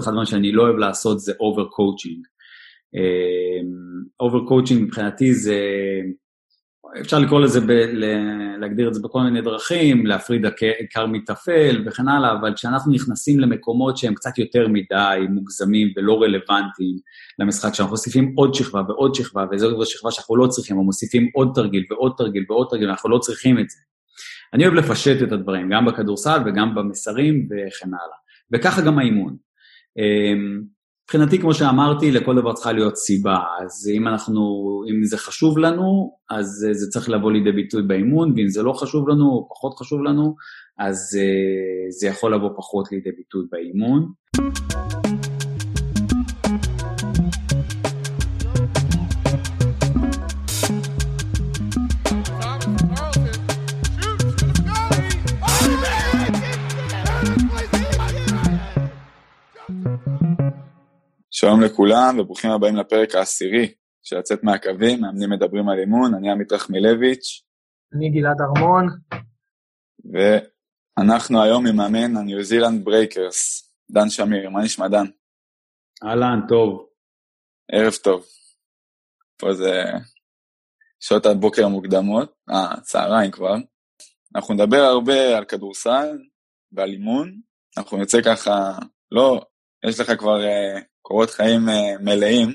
אחד הדברים שאני לא אוהב לעשות זה over coaching. over coaching מבחינתי זה, אפשר לקרוא לזה, ב, להגדיר את זה בכל מיני דרכים, להפריד עיקר מתפל וכן הלאה, אבל כשאנחנו נכנסים למקומות שהם קצת יותר מדי מוגזמים ולא רלוונטיים למשחק, שאנחנו מוסיפים עוד שכבה ועוד שכבה, וזו שכבה שאנחנו לא צריכים, או מוסיפים עוד תרגיל ועוד תרגיל ועוד תרגיל, אנחנו לא צריכים את זה. אני אוהב לפשט את הדברים, גם בכדורסל וגם במסרים וכן הלאה. וככה גם האימון. אמ, מבחינתי, כמו שאמרתי, לכל דבר צריכה להיות סיבה. אז אם אנחנו, אם זה חשוב לנו, אז זה צריך לבוא לידי ביטוי באימון, ואם זה לא חשוב לנו, או פחות חשוב לנו, אז אה, זה יכול לבוא פחות לידי ביטוי באימון. שלום לכולם וברוכים הבאים לפרק העשירי של לצאת מהקווים, מאמנים מדברים על אימון, אני עמית רחמילביץ'. אני גלעד ארמון. ואנחנו היום עם מאמן הניו זילנד ברייקרס, דן שמיר, מה נשמע דן? אהלן, טוב. ערב טוב. פה זה שעות הבוקר המוקדמות, אה, צהריים כבר. אנחנו נדבר הרבה על כדורסל ועל אימון, אנחנו נצא ככה, לא, יש לך כבר uh, קורות חיים uh, מלאים.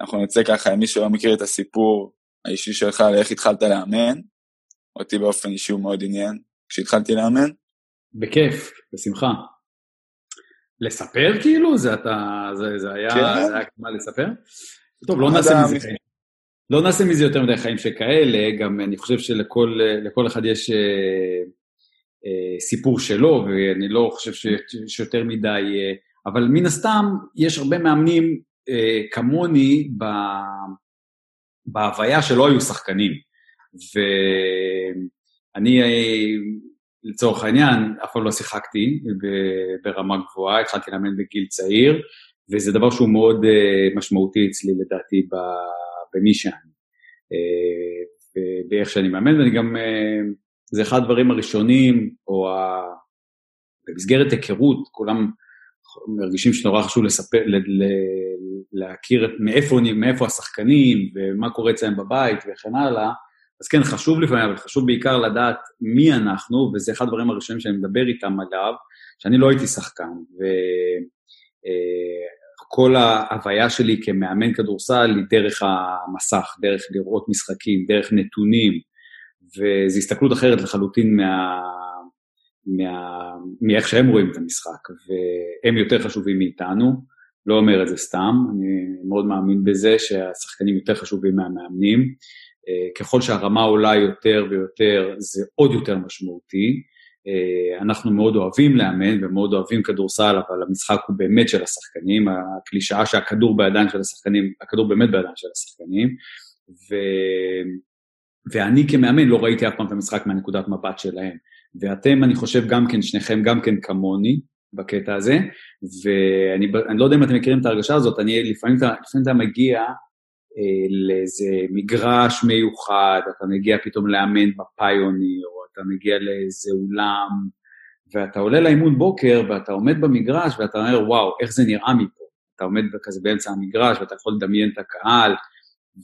אנחנו נצא ככה, אם מישהו לא מכיר את הסיפור האישי שלך לאיך התחלת לאמן, אותי באופן אישי הוא מאוד עניין כשהתחלתי לאמן. בכיף, בשמחה. לספר כאילו? זה אתה, זה, זה היה, כן. זה היה מה לספר? טוב, לא נעשה מזה חיים. לא נעשה מזה יותר מדי חיים שכאלה, גם אני חושב שלכל אחד יש אה, אה, סיפור שלו, ואני לא חושב שיש יותר מדי אה, אבל מן הסתם, יש הרבה מאמנים אה, כמוני ב, בהוויה שלא היו שחקנים. ואני, אה, לצורך העניין, אף פעם לא שיחקתי ברמה גבוהה, התחלתי לאמן בגיל צעיר, וזה דבר שהוא מאוד אה, משמעותי אצלי, לדעתי, במי שאני. אה, באיך שאני מאמן, ואני גם, זה אחד הדברים הראשונים, או ה... במסגרת היכרות, כולם מרגישים שנורא חשוב לספר, ל, ל, להכיר את, מאיפה, מאיפה השחקנים ומה קורה אצלם בבית וכן הלאה, אז כן, חשוב לפעמים, אבל חשוב בעיקר לדעת מי אנחנו, וזה אחד הדברים הראשונים שאני מדבר איתם עליו, שאני לא הייתי שחקן, וכל אה, ההוויה שלי כמאמן כדורסל היא דרך המסך, דרך לראות משחקים, דרך נתונים, וזו הסתכלות אחרת לחלוטין מה... מה, מאיך שהם רואים את המשחק, והם יותר חשובים מאיתנו, לא אומר את זה סתם, אני מאוד מאמין בזה שהשחקנים יותר חשובים מהמאמנים. אה, ככל שהרמה עולה יותר ויותר, זה עוד יותר משמעותי. אה, אנחנו מאוד אוהבים לאמן ומאוד אוהבים כדורסל, אבל המשחק הוא באמת של השחקנים, הקלישאה שהכדור בידיים של השחקנים, הכדור באמת בידיים של השחקנים, ו... ואני כמאמן לא ראיתי אף פעם את המשחק מהנקודת מבט שלהם. ואתם, אני חושב, גם כן, שניכם גם כן כמוני בקטע הזה, ואני לא יודע אם אתם מכירים את ההרגשה הזאת, אני, לפעמים, לפעמים אתה מגיע אה, לאיזה מגרש מיוחד, אתה מגיע פתאום לאמן בפיוניר, או אתה מגיע לאיזה אולם, ואתה עולה לאימון בוקר, ואתה עומד במגרש, ואתה אומר, וואו, איך זה נראה מפה. אתה עומד כזה באמצע המגרש, ואתה יכול לדמיין את הקהל,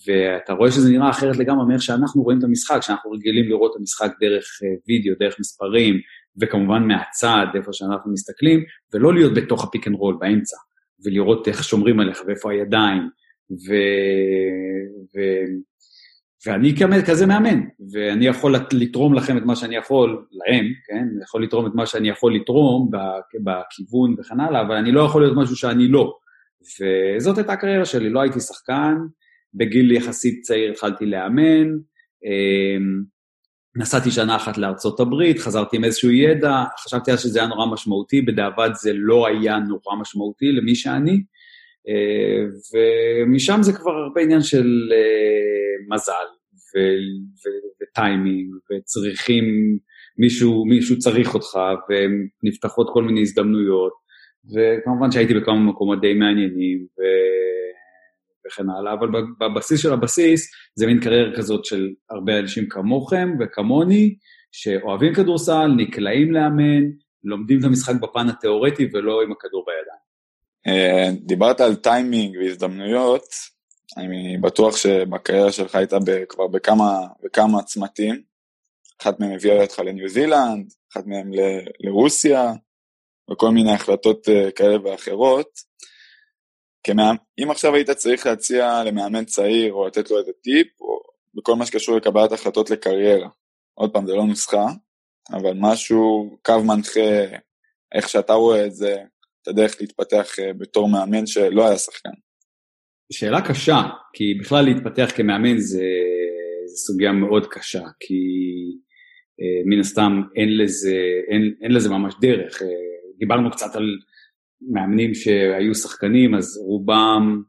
ואתה רואה שזה נראה אחרת לגמרי מאיך שאנחנו רואים את המשחק, שאנחנו רגילים לראות את המשחק דרך אה, וידאו, דרך מספרים, וכמובן מהצד, איפה שאנחנו מסתכלים, ולא להיות בתוך ה pick and roll באמצע, ולראות איך שומרים עליך ואיפה הידיים, ו... ו... ואני כזה מאמן, ואני יכול לתרום לכם את מה שאני יכול, להם, כן? אני יכול לתרום את מה שאני יכול לתרום בכיוון וכן הלאה, אבל אני לא יכול להיות משהו שאני לא. וזאת הייתה הקריירה שלי, לא הייתי שחקן, בגיל יחסית צעיר התחלתי לאמן, אמ, נסעתי שנה אחת לארצות הברית, חזרתי עם איזשהו ידע, חשבתי אז שזה היה נורא משמעותי, בדיעבד זה לא היה נורא משמעותי למי שאני, אה, ומשם זה כבר הרבה עניין של אה, מזל וטיימינג, וצריכים, מישהו, מישהו צריך אותך, ונפתחות כל מיני הזדמנויות, וכמובן שהייתי בכמה מקומות די מעניינים, ו... וכן הלאה, אבל בבסיס של הבסיס זה מין קריירה כזאת של הרבה אנשים כמוכם וכמוני, שאוהבים כדורסל, נקלעים לאמן, לומדים את המשחק בפן התיאורטי ולא עם הכדור בידיים. אה, דיברת על טיימינג והזדמנויות, אני בטוח שבקריירה שלך היית כבר בכמה, בכמה צמתים, אחת מהן הביאה אותך לניו זילנד, אחת מהן לרוסיה, וכל מיני החלטות אה, כאלה ואחרות. כמאמן, אם עכשיו היית צריך להציע למאמן צעיר או לתת לו איזה טיפ, או בכל מה שקשור לקבלת החלטות לקריירה, עוד פעם, זה לא נוסחה, אבל משהו, קו מנחה, איך שאתה רואה את זה, את הדרך להתפתח אה, בתור מאמן שלא היה שחקן. שאלה קשה, כי בכלל להתפתח כמאמן זה, זה סוגיה מאוד קשה, כי אה, מן הסתם אין לזה, אין, אין לזה ממש דרך. אה, דיברנו קצת על מאמנים שהיו שחקנים, אז רובם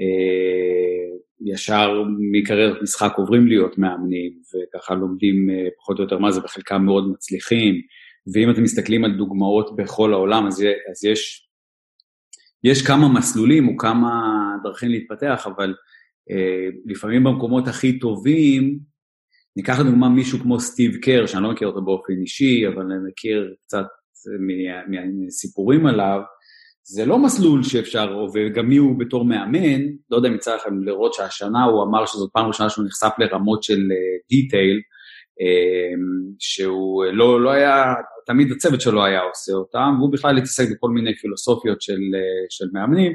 אה, ישר מקריירת משחק עוברים להיות מאמנים, וככה לומדים אה, פחות או יותר מה זה, וחלקם מאוד מצליחים. ואם אתם מסתכלים על דוגמאות בכל העולם, אז, אז יש, יש כמה מסלולים או כמה דרכים להתפתח, אבל אה, לפעמים במקומות הכי טובים, ניקח לדוגמה מישהו כמו סטיב קר, שאני לא מכיר אותו באופן אישי, אבל אני מכיר קצת מסיפורים עליו, זה לא מסלול שאפשר, וגם מי הוא בתור מאמן, לא יודע אם יצא לכם לראות שהשנה הוא אמר שזאת פעם ראשונה שהוא נחשף לרמות של דיטייל, uh, אמ, שהוא לא, לא היה, תמיד הצוות שלו היה עושה אותם, והוא בכלל התעסק בכל מיני פילוסופיות של, של מאמנים,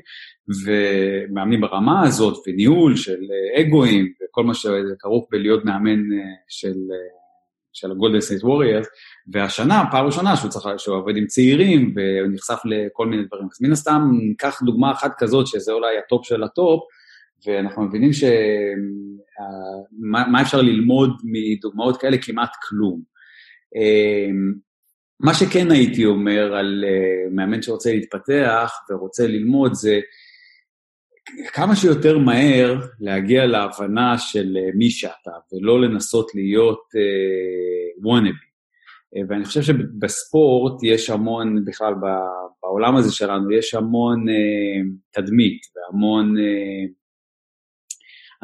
ומאמנים ברמה הזאת, וניהול של אגואים, וכל מה שכרוך בלהיות מאמן של, של הגולדן סטייט ווריארס, והשנה, פעם ראשונה שהוא צריך, שהוא עובד עם צעירים, והוא נחשף לכל מיני דברים. אז מן הסתם, ניקח דוגמה אחת כזאת, שזה אולי ה top של ה top, ואנחנו מבינים שמה אפשר ללמוד מדוגמאות כאלה? כמעט כלום. אמ, מה שכן הייתי אומר על אה, מאמן שרוצה להתפתח ורוצה ללמוד זה כמה שיותר מהר להגיע להבנה של אה, מי שאתה, ולא לנסות להיות וואנאבי. Uh, ואני חושב שבספורט יש המון, בכלל בעולם הזה שלנו, יש המון uh, תדמית והמון uh,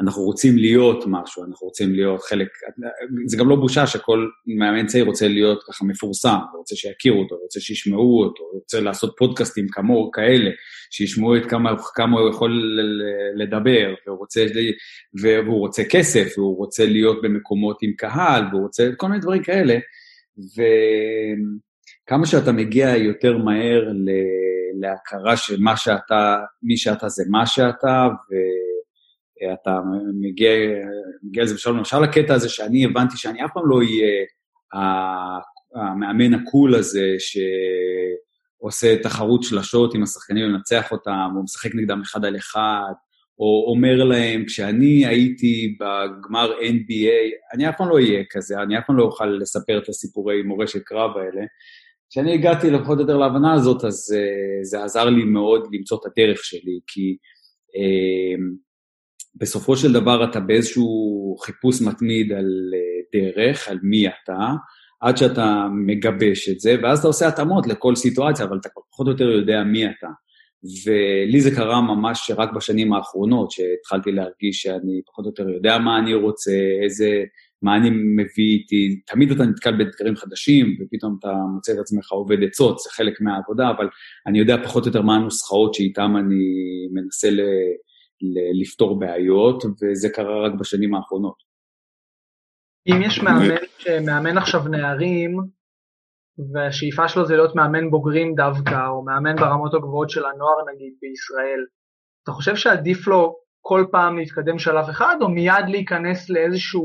אנחנו רוצים להיות משהו, אנחנו רוצים להיות חלק, זה גם לא בושה שכל מאמן צעיר רוצה להיות ככה מפורסם, רוצה שיכירו אותו, רוצה שישמעו אותו, רוצה לעשות פודקאסטים כמוהו, כאלה, שישמעו את כמה, כמה הוא יכול לדבר, והוא רוצה, והוא רוצה כסף, והוא רוצה להיות במקומות עם קהל, והוא רוצה כל מיני דברים כאלה, וכמה שאתה מגיע יותר מהר להכרה של מה שאתה, מי שאתה זה מה שאתה, ו... אתה מגיע, מגיע לזה בשלום, למשל הקטע הזה שאני הבנתי שאני אף פעם לא אהיה המאמן הקול הזה שעושה תחרות שלשות עם השחקנים לנצח אותם, או משחק נגדם אחד על אחד, או אומר להם, כשאני הייתי בגמר NBA, אני אף פעם לא אהיה כזה, אני אף פעם לא אוכל לספר את הסיפורי מורשת קרב האלה. כשאני הגעתי לפחות או יותר להבנה הזאת, אז uh, זה עזר לי מאוד למצוא את הדרך שלי, כי uh, בסופו של דבר אתה באיזשהו חיפוש מתמיד על אה, דרך, על מי אתה, עד שאתה מגבש את זה, ואז אתה עושה התאמות לכל סיטואציה, אבל אתה פחות או יותר יודע מי אתה. ולי זה קרה ממש רק בשנים האחרונות, שהתחלתי להרגיש שאני פחות או יותר יודע מה אני רוצה, איזה, מה אני מביא איתי, תמיד אתה נתקל באתגרים חדשים, ופתאום אתה מוצא את עצמך עובד עצות, זה חלק מהעבודה, אבל אני יודע פחות או יותר מה הנוסחאות שאיתן אני מנסה ל... לפתור בעיות, וזה קרה רק בשנים האחרונות. אם יש מאמן שמאמן עכשיו נערים, והשאיפה שלו זה להיות מאמן בוגרים דווקא, או מאמן ברמות הגבוהות של הנוער נגיד בישראל, אתה חושב שעדיף לו כל פעם להתקדם שלב אחד, או מיד להיכנס לאיזשהו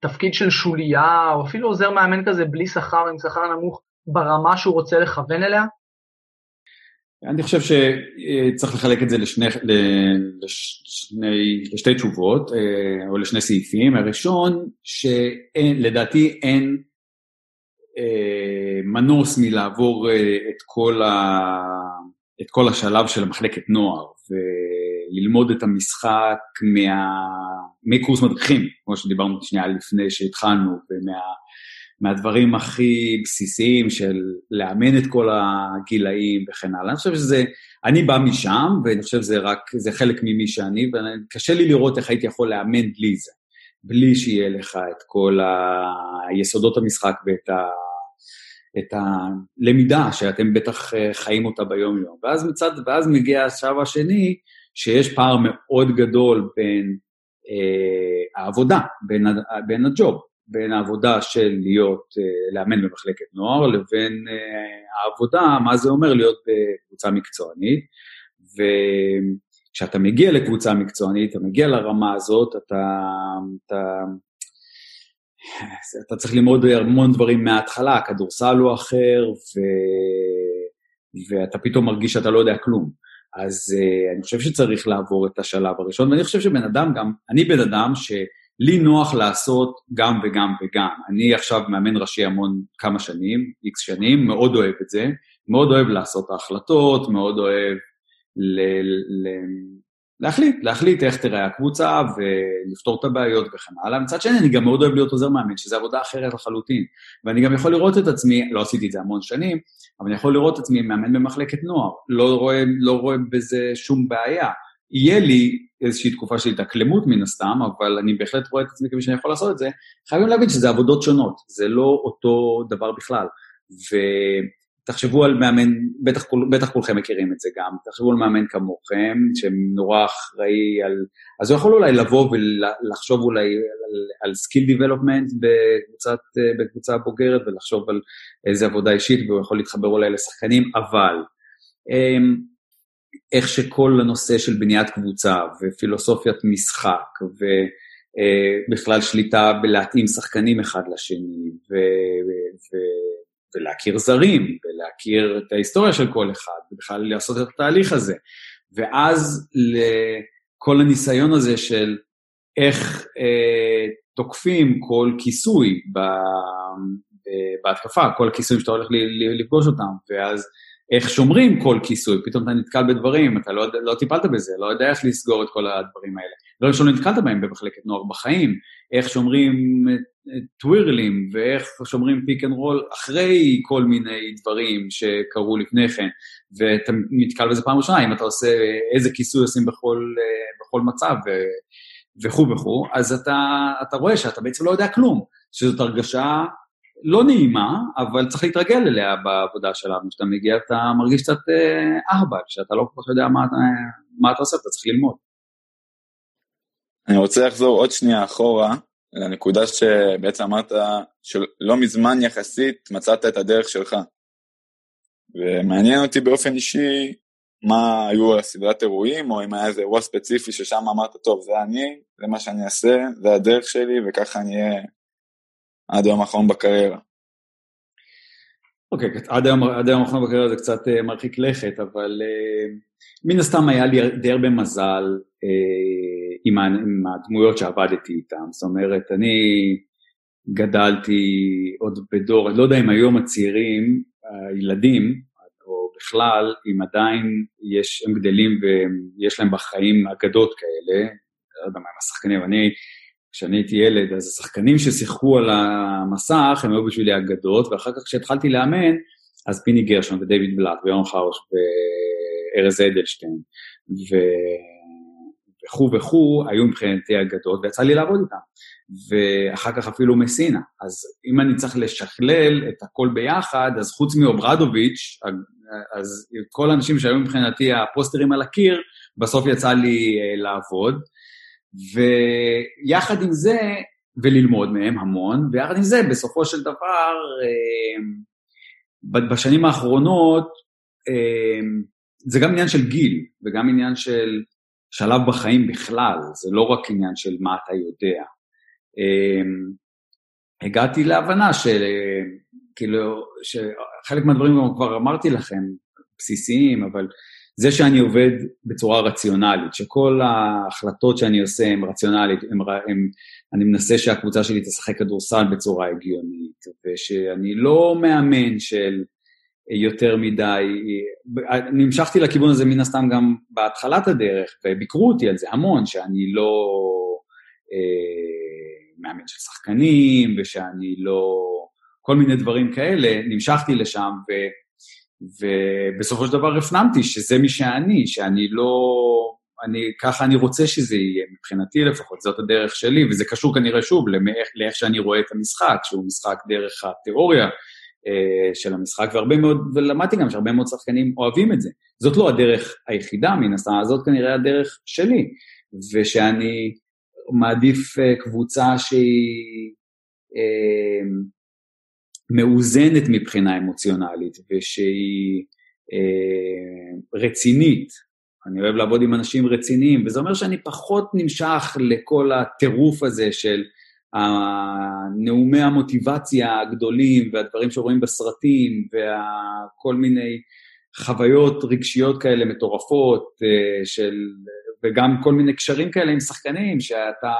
תפקיד של שוליה, או אפילו עוזר מאמן כזה בלי שכר, עם שכר נמוך, ברמה שהוא רוצה לכוון אליה? אני חושב שצריך לחלק את זה לשני, לשני, לשתי תשובות, אה, או לשני סעיפים. הראשון, שלדעתי אין מנוס מלעבור אה, את כל, ה, את כל השלב של מחלקת נוער, וללמוד את המשחק מה, מקורס מדריכים, כמו שדיברנו שנייה לפני שהתחלנו, ומה... מהדברים הכי בסיסיים של לאמן את כל הגילאים וכן הלאה. אני חושב שזה, אני בא משם, ואני חושב שזה רק, זה חלק ממי שאני, וקשה לי לראות איך הייתי יכול לאמן בלי זה, בלי שיהיה לך את כל היסודות המשחק ואת ה... את הלמידה שאתם בטח אה, חיים אותה ביום-יום. ואז מצד, ואז מגיע השלב השני, שיש פער מאוד גדול בין אה, העבודה, בין, בין הג'וב, בין העבודה של להיות, אה, לאמן במחלקת נוער, לבין אה, העבודה, מה זה אומר להיות בקבוצה מקצוענית. וכשאתה מגיע לקבוצה מקצוענית, אתה מגיע לרמה הזאת, אתה, אתה, אתה צריך ללמוד המון דברים מההתחלה, הכדורסל הוא אחר, ו... ואתה פתאום מרגיש שאתה לא יודע כלום. אז uh, אני חושב שצריך לעבור את השלב הראשון, ואני חושב שבן אדם גם, אני בן אדם שלי נוח לעשות גם וגם וגם. אני עכשיו מאמן ראשי המון כמה שנים, איקס שנים, מאוד אוהב את זה, מאוד אוהב לעשות ההחלטות, מאוד אוהב ל, ל, להחליט, להחליט איך תראה הקבוצה ולפתור את הבעיות וכן הלאה. מצד שני, אני גם מאוד אוהב להיות עוזר מאמן, שזו עבודה אחרת לחלוטין. ואני גם יכול לראות את עצמי, לא עשיתי את זה המון שנים, אבל אני יכול לראות את עצמי מאמן במחלקת נוער. לא רואה, לא רואה בזה שום בעיה. יהיה לי איזושהי תקופה של התאקלמות מן הסתם, אבל אני בהחלט רואה את עצמי כמי שאני יכול לעשות את זה. חייבים להבין שזה עבודות שונות, זה לא אותו דבר בכלל. ו... תחשבו על מאמן, בטח, בטח כולכם מכירים את זה גם, תחשבו על מאמן כמוכם, שנורא אחראי על... אז הוא יכול אולי לבוא ולחשוב אולי על, skill development בקבוצת, בקבוצה בוגרת ולחשוב על איזה עבודה אישית, והוא יכול להתחבר אולי לשחקנים, אבל אמ, איך שכל הנושא של בניית קבוצה ופילוסופיית משחק ובכלל שליטה בלהתאים שחקנים אחד לשני ו... ו ולהכיר זרים, ולהכיר את ההיסטוריה של כל אחד, ובכלל לעשות את התהליך הזה. ואז לכל הניסיון הזה של איך אה, תוקפים כל כיסוי ב, ב, בהתקפה, כל הכיסויים שאתה הולך לפגוש אותם, ואז איך שומרים כל כיסוי, פתאום אתה נתקל בדברים, אתה לא, לא טיפלת בזה, לא יודע איך לסגור את כל הדברים האלה. לא שלא נתקלת בהם במחלקת נוער בחיים, איך שומרים twirl ים ואיך שומרים pick and roll אחרי כל מיני דברים שקרו לפני כן, ואתה נתקל בזה פעם ראשונה, אם אתה עושה, איזה כיסוי עושים בכל, בכל מצב וכו' וכו', אז אתה, אתה רואה שאתה בעצם לא יודע כלום, שזאת הרגשה לא נעימה, אבל צריך להתרגל אליה בעבודה שלנו, כשאתה מגיע אתה מרגיש קצת אהבל, שאתה לא כל כך יודע מה, מה אתה עושה, אתה צריך ללמוד. אני רוצה לחזור עוד שנייה אחורה, לנקודה שבעצם אמרת שלא מזמן יחסית מצאת את הדרך שלך. ומעניין אותי באופן אישי מה היו הסדרת אירועים, או אם היה איזה אירוע ספציפי ששם אמרת, טוב, זה אני, זה מה שאני אעשה, זה הדרך שלי, וככה אני אהיה עד היום האחרון בקריירה. אוקיי, okay, עד היום, האחרון בקריירה זה קצת uh, מרחיק לכת, אבל uh, מן הסתם היה לי די הרבה מזל uh, עם, עם הדמויות שעבדתי איתן. זאת אומרת, אני גדלתי עוד בדור, אני לא יודע אם היום הצעירים, הילדים, או בכלל, אם עדיין יש, הם גדלים ויש להם בחיים אגדות כאלה, לא יודע מה הם השחקנים, אני כשאני הייתי ילד, אז השחקנים ששיחקו על המסך, הם היו בשבילי אגדות, ואחר כך כשהתחלתי לאמן, אז פיני גרשון ודייוויד בלאט ויון חרוש וארז אדלשטיין ו... וכו' וכו', היו מבחינתי אגדות, ויצא לי לעבוד איתם. ואחר כך אפילו מסינה. אז אם אני צריך לשכלל את הכל ביחד, אז חוץ מאוברדוביץ', אז כל האנשים שהיו מבחינתי הפוסטרים על הקיר, בסוף יצא לי אה, לעבוד. ויחד עם זה, וללמוד מהם המון, ויחד עם זה, בסופו של דבר, אה, בשנים האחרונות, אה, זה גם עניין של גיל, וגם עניין של שלב בחיים בכלל, זה לא רק עניין של מה אתה יודע. אה, הגעתי להבנה של, כאילו, שחלק מהדברים כבר אמרתי לכם, בסיסיים, אבל זה שאני עובד בצורה רציונלית, שכל ההחלטות שאני עושה הן רציונלית, הם, הם, אני מנסה שהקבוצה שלי תשחק כדורסל בצורה הגיונית, ושאני לא מאמן של יותר מדי, נמשכתי לכיוון הזה מן הסתם גם בהתחלת הדרך, וביקרו אותי על זה המון, שאני לא אה, מאמן של שחקנים, ושאני לא... כל מיני דברים כאלה, נמשכתי לשם, ו... ובסופו של דבר הפנמתי שזה מי שאני, שאני לא... אני, ככה אני רוצה שזה יהיה, מבחינתי לפחות, זאת הדרך שלי, וזה קשור כנראה שוב לאיך, שאני רואה את המשחק, שהוא משחק דרך התיאוריה, של המשחק, והרבה מאוד, ולמדתי גם שהרבה מאוד שחקנים אוהבים את זה. זאת לא הדרך היחידה מן הסתם, זאת כנראה הדרך שלי, ושאני מעדיף אה, קבוצה שהיא אה, מאוזנת מבחינה אמוציונלית, ושהיא אה, רצינית. אני אוהב לעבוד עם אנשים רציניים, וזה אומר שאני פחות נמשך לכל הטירוף הזה של נאומי המוטיבציה הגדולים והדברים שרואים בסרטים וכל מיני חוויות רגשיות כאלה מטורפות אה, של, וגם כל מיני קשרים כאלה עם שחקנים שאתה,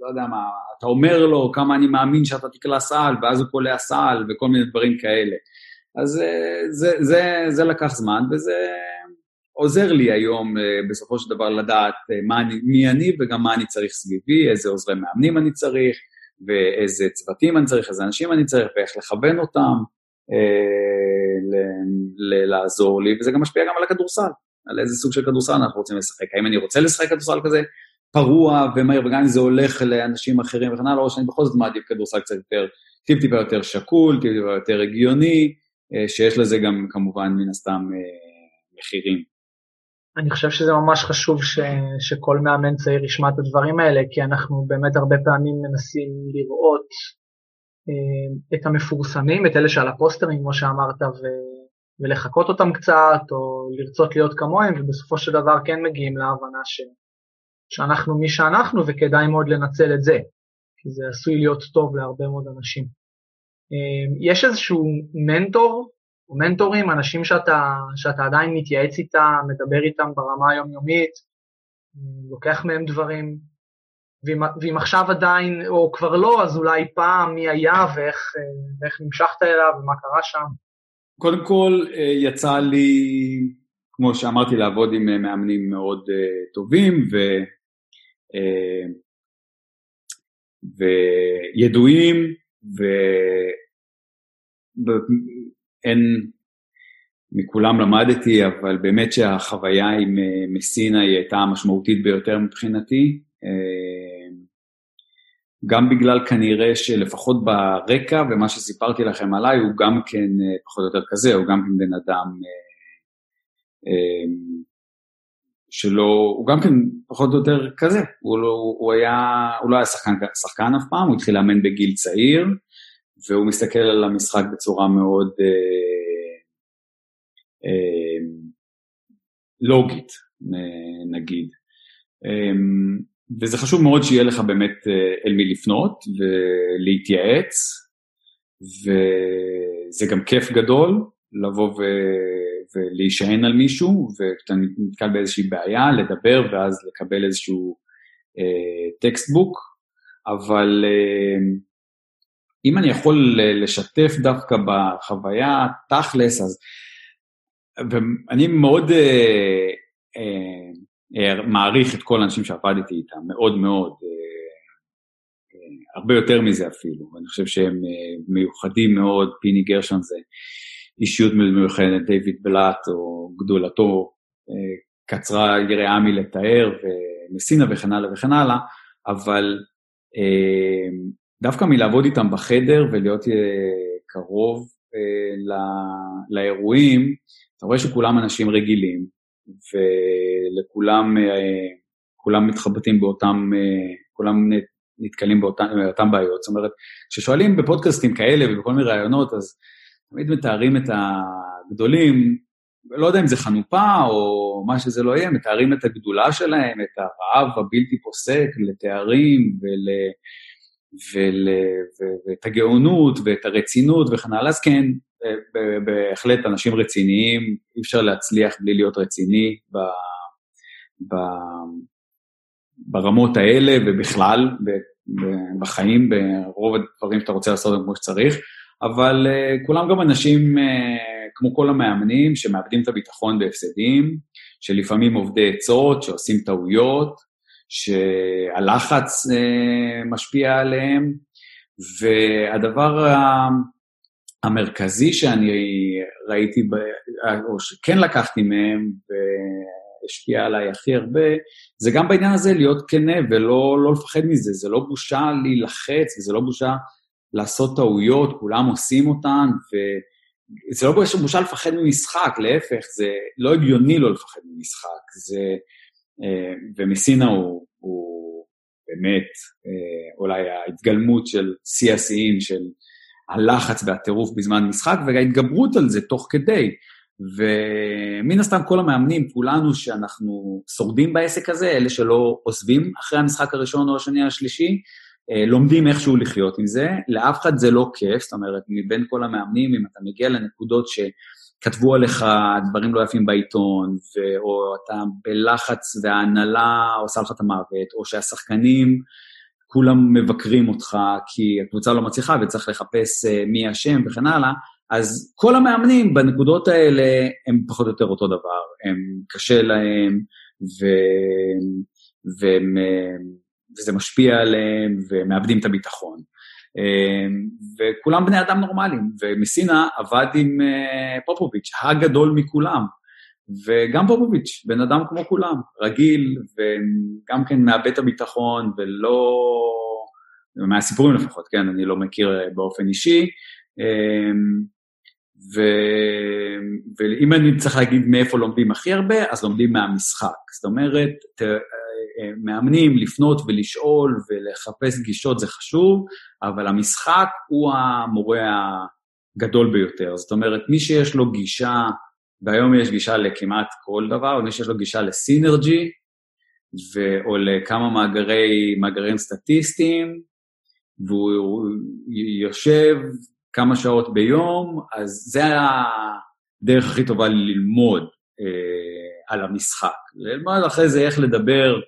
לא יודע מה, אתה אומר לו כמה אני מאמין שאתה תקלע סל ואז הוא קולע סל וכל מיני דברים כאלה. אז אה, זה, זה, זה לקח זמן וזה עוזר לי היום אה, בסופו של דבר לדעת אה, מה אני, מי אני וגם מה אני צריך סביבי, איזה עוזרי מאמנים אני צריך, ואיזה צוותים אני צריך, איזה אנשים אני צריך, ואיך לכוון אותם אה, לעזור לי, וזה גם משפיע גם על הכדורסל, על איזה סוג של כדורסל אנחנו רוצים לשחק. האם אני רוצה לשחק כדורסל כזה פרוע ומהיר, וגם אם זה הולך לאנשים אחרים וכן הלאה, או שאני בכל זאת מעדיף כדורסל קצת יותר, טיפ-טיפה יותר שקול, טיפ-טיפה יותר הגיוני, אה, שיש לזה גם כמובן מן הסתם מחירים. אני חושב שזה ממש חשוב ש, שכל מאמן צעיר ישמע את הדברים האלה, כי אנחנו באמת הרבה פעמים מנסים לראות אה, את המפורסמים, את אלה שעל הפוסטרים, כמו שאמרת, ו, ולחקות אותם קצת, או לרצות להיות כמוהם, ובסופו של דבר כן מגיעים להבנה ש, שאנחנו מי שאנחנו, וכדאי מאוד לנצל את זה, כי זה עשוי להיות טוב להרבה מאוד אנשים. אה, יש איזשהו מנטור מנטורים, אנשים שאתה, שאתה עדיין מתייעץ איתם, מדבר איתם ברמה היומיומית, לוקח מהם דברים, ואם, ואם עכשיו עדיין, או כבר לא, אז אולי פעם מי היה ואיך, ואיך נמשכת אליו ומה קרה שם. קודם כל, אה, יצא לי, כמו שאמרתי, לעבוד עם אה, מאמנים מאוד uh, טובים ו, וידועים, ו... אין, מכולם למדתי, אבל באמת שהחוויה עם אה, מסינה היא הייתה המשמעותית ביותר מבחינתי. אה, גם בגלל כנראה שלפחות ברקע ומה שסיפרתי לכם עליי, הוא גם כן אה, פחות או יותר כזה, הוא גם כן בן אדם שלא, הוא גם כן פחות או יותר כזה, הוא, לא, הוא היה, הוא לא היה שחקן, שחקן אף פעם, הוא התחיל לאמן בגיל צעיר, והוא מסתכל על המשחק בצורה מאוד אה, אה, לוגית, נגיד. אה, וזה חשוב מאוד שיהיה לך באמת אה, אל מי לפנות ולהתייעץ, וזה גם כיף גדול לבוא ו... ולהישען על מישהו, וכשאתה נתקל באיזושהי בעיה, לדבר ואז לקבל איזשהו textbook, אה, אבל אה, אם אני יכול לשתף דווקא בחוויה תכלס, אז... ואני מאוד אה, אה, אה, מעריך את כל האנשים שעבדתי איתם, מאוד מאוד, אה, אה, הרבה יותר מזה אפילו, ואני חושב שהם אה, מיוחדים מאוד, פיני גרשון זה אישיות מיוחדת, דיוויד בלאט או גדולתו אה, קצרה יריעה מלתאר, ומסינה וכן הלאה וכן הלאה, אבל אה, דווקא מלעבוד איתם בחדר ולהיות אה, קרוב אה, לאירועים, אתה רואה שכולם אנשים רגילים, ולכולם, אה, כולם מתחבטים באותם, כולם נתקלים באותן, באותן בעיות. זאת אומרת, כששואלים בפודקאסטים כאלה ובכל מיני ראיונות, אז תמיד מתארים את הגדולים, לא יודע אם זה חנופה או מה שזה לא יהיה, מתארים את הגדולה שלהם, את הרעב הבלתי פוסק לתארים ול... ול, ו, ואת הגאונות ואת הרצינות וכן הלאה, אז כן, בהחלט אנשים רציניים, אי אפשר להצליח בלי להיות רציני ב, ב, ברמות האלה ובכלל בחיים, ברוב הדברים שאתה רוצה לעשות כמו שצריך, אבל uh, כולם גם אנשים uh, כמו כל המאמנים שמאבדים את הביטחון בהפסדים, שלפעמים עובדי עצות, שעושים טעויות, שהלחץ אה, משפיע עליהם, והדבר המרכזי שאני ראיתי, או שכן לקחתי מהם והשפיע עליי הכי הרבה, זה גם בעניין הזה להיות כנה ולא לא לפחד מזה, זה לא בושה להילחץ וזה לא בושה לעשות טעויות, כולם עושים אותן, וזה לא בושה לפחד ממשחק, להפך, זה לא הגיוני לא לפחד ממשחק. זה, ומסינה הוא, הוא באמת אה, אולי ההתגלמות של שיא השיאים, של הלחץ והטירוף בזמן משחק, וההתגברות על זה תוך כדי. ומן הסתם כל המאמנים, כולנו שאנחנו שורדים בעסק הזה, אלה שלא עוזבים אחרי המשחק הראשון או השני או השלישי, אה, לומדים איכשהו לחיות עם זה. לאף אחד זה לא כיף, זאת אומרת, מבין כל המאמנים, אם אתה מגיע לנקודות שכתבו עליך דברים לא יפים בעיתון, ו- או אתה בלחץ וההנהלה עושה לך את המוות, או שהשחקנים כולם מבקרים אותך כי הקבוצה לא מצליחה וצריך לחפש אה, מי אשם וכן הלאה, אז כל המאמנים בנקודות האלה הם פחות או יותר אותו דבר, הם קשה להם, ו... והם, וזה משפיע עליהם, והם מאבדים את הביטחון. וכולם בני אדם נורמליים, ומסינה עבד עם אה, פופוביץ', הגדול מכולם. וגם פופוביץ', בן אדם כמו כולם, רגיל, וגם כן מאבד את הביטחון, ולא... מהסיפורים לפחות, כן, אני לא מכיר באופן אישי. ו... ואם אני צריך להגיד מאיפה לומדים הכי הרבה, אז לומדים מהמשחק. זאת אומרת. מאמנים לפנות ולשאול ולחפש גישות זה חשוב, אבל המשחק הוא המורה הגדול ביותר. זאת אומרת, מי שיש לו גישה, והיום יש גישה לכמעט כל דבר, מי שיש לו גישה לסינרג'י, ו... או לכמה מאגרי, מאגרים סטטיסטיים, והוא יושב כמה שעות ביום, אז זה הדרך הכי טובה ללמוד אה, על המשחק. ללמוד אחרי זה איך לדבר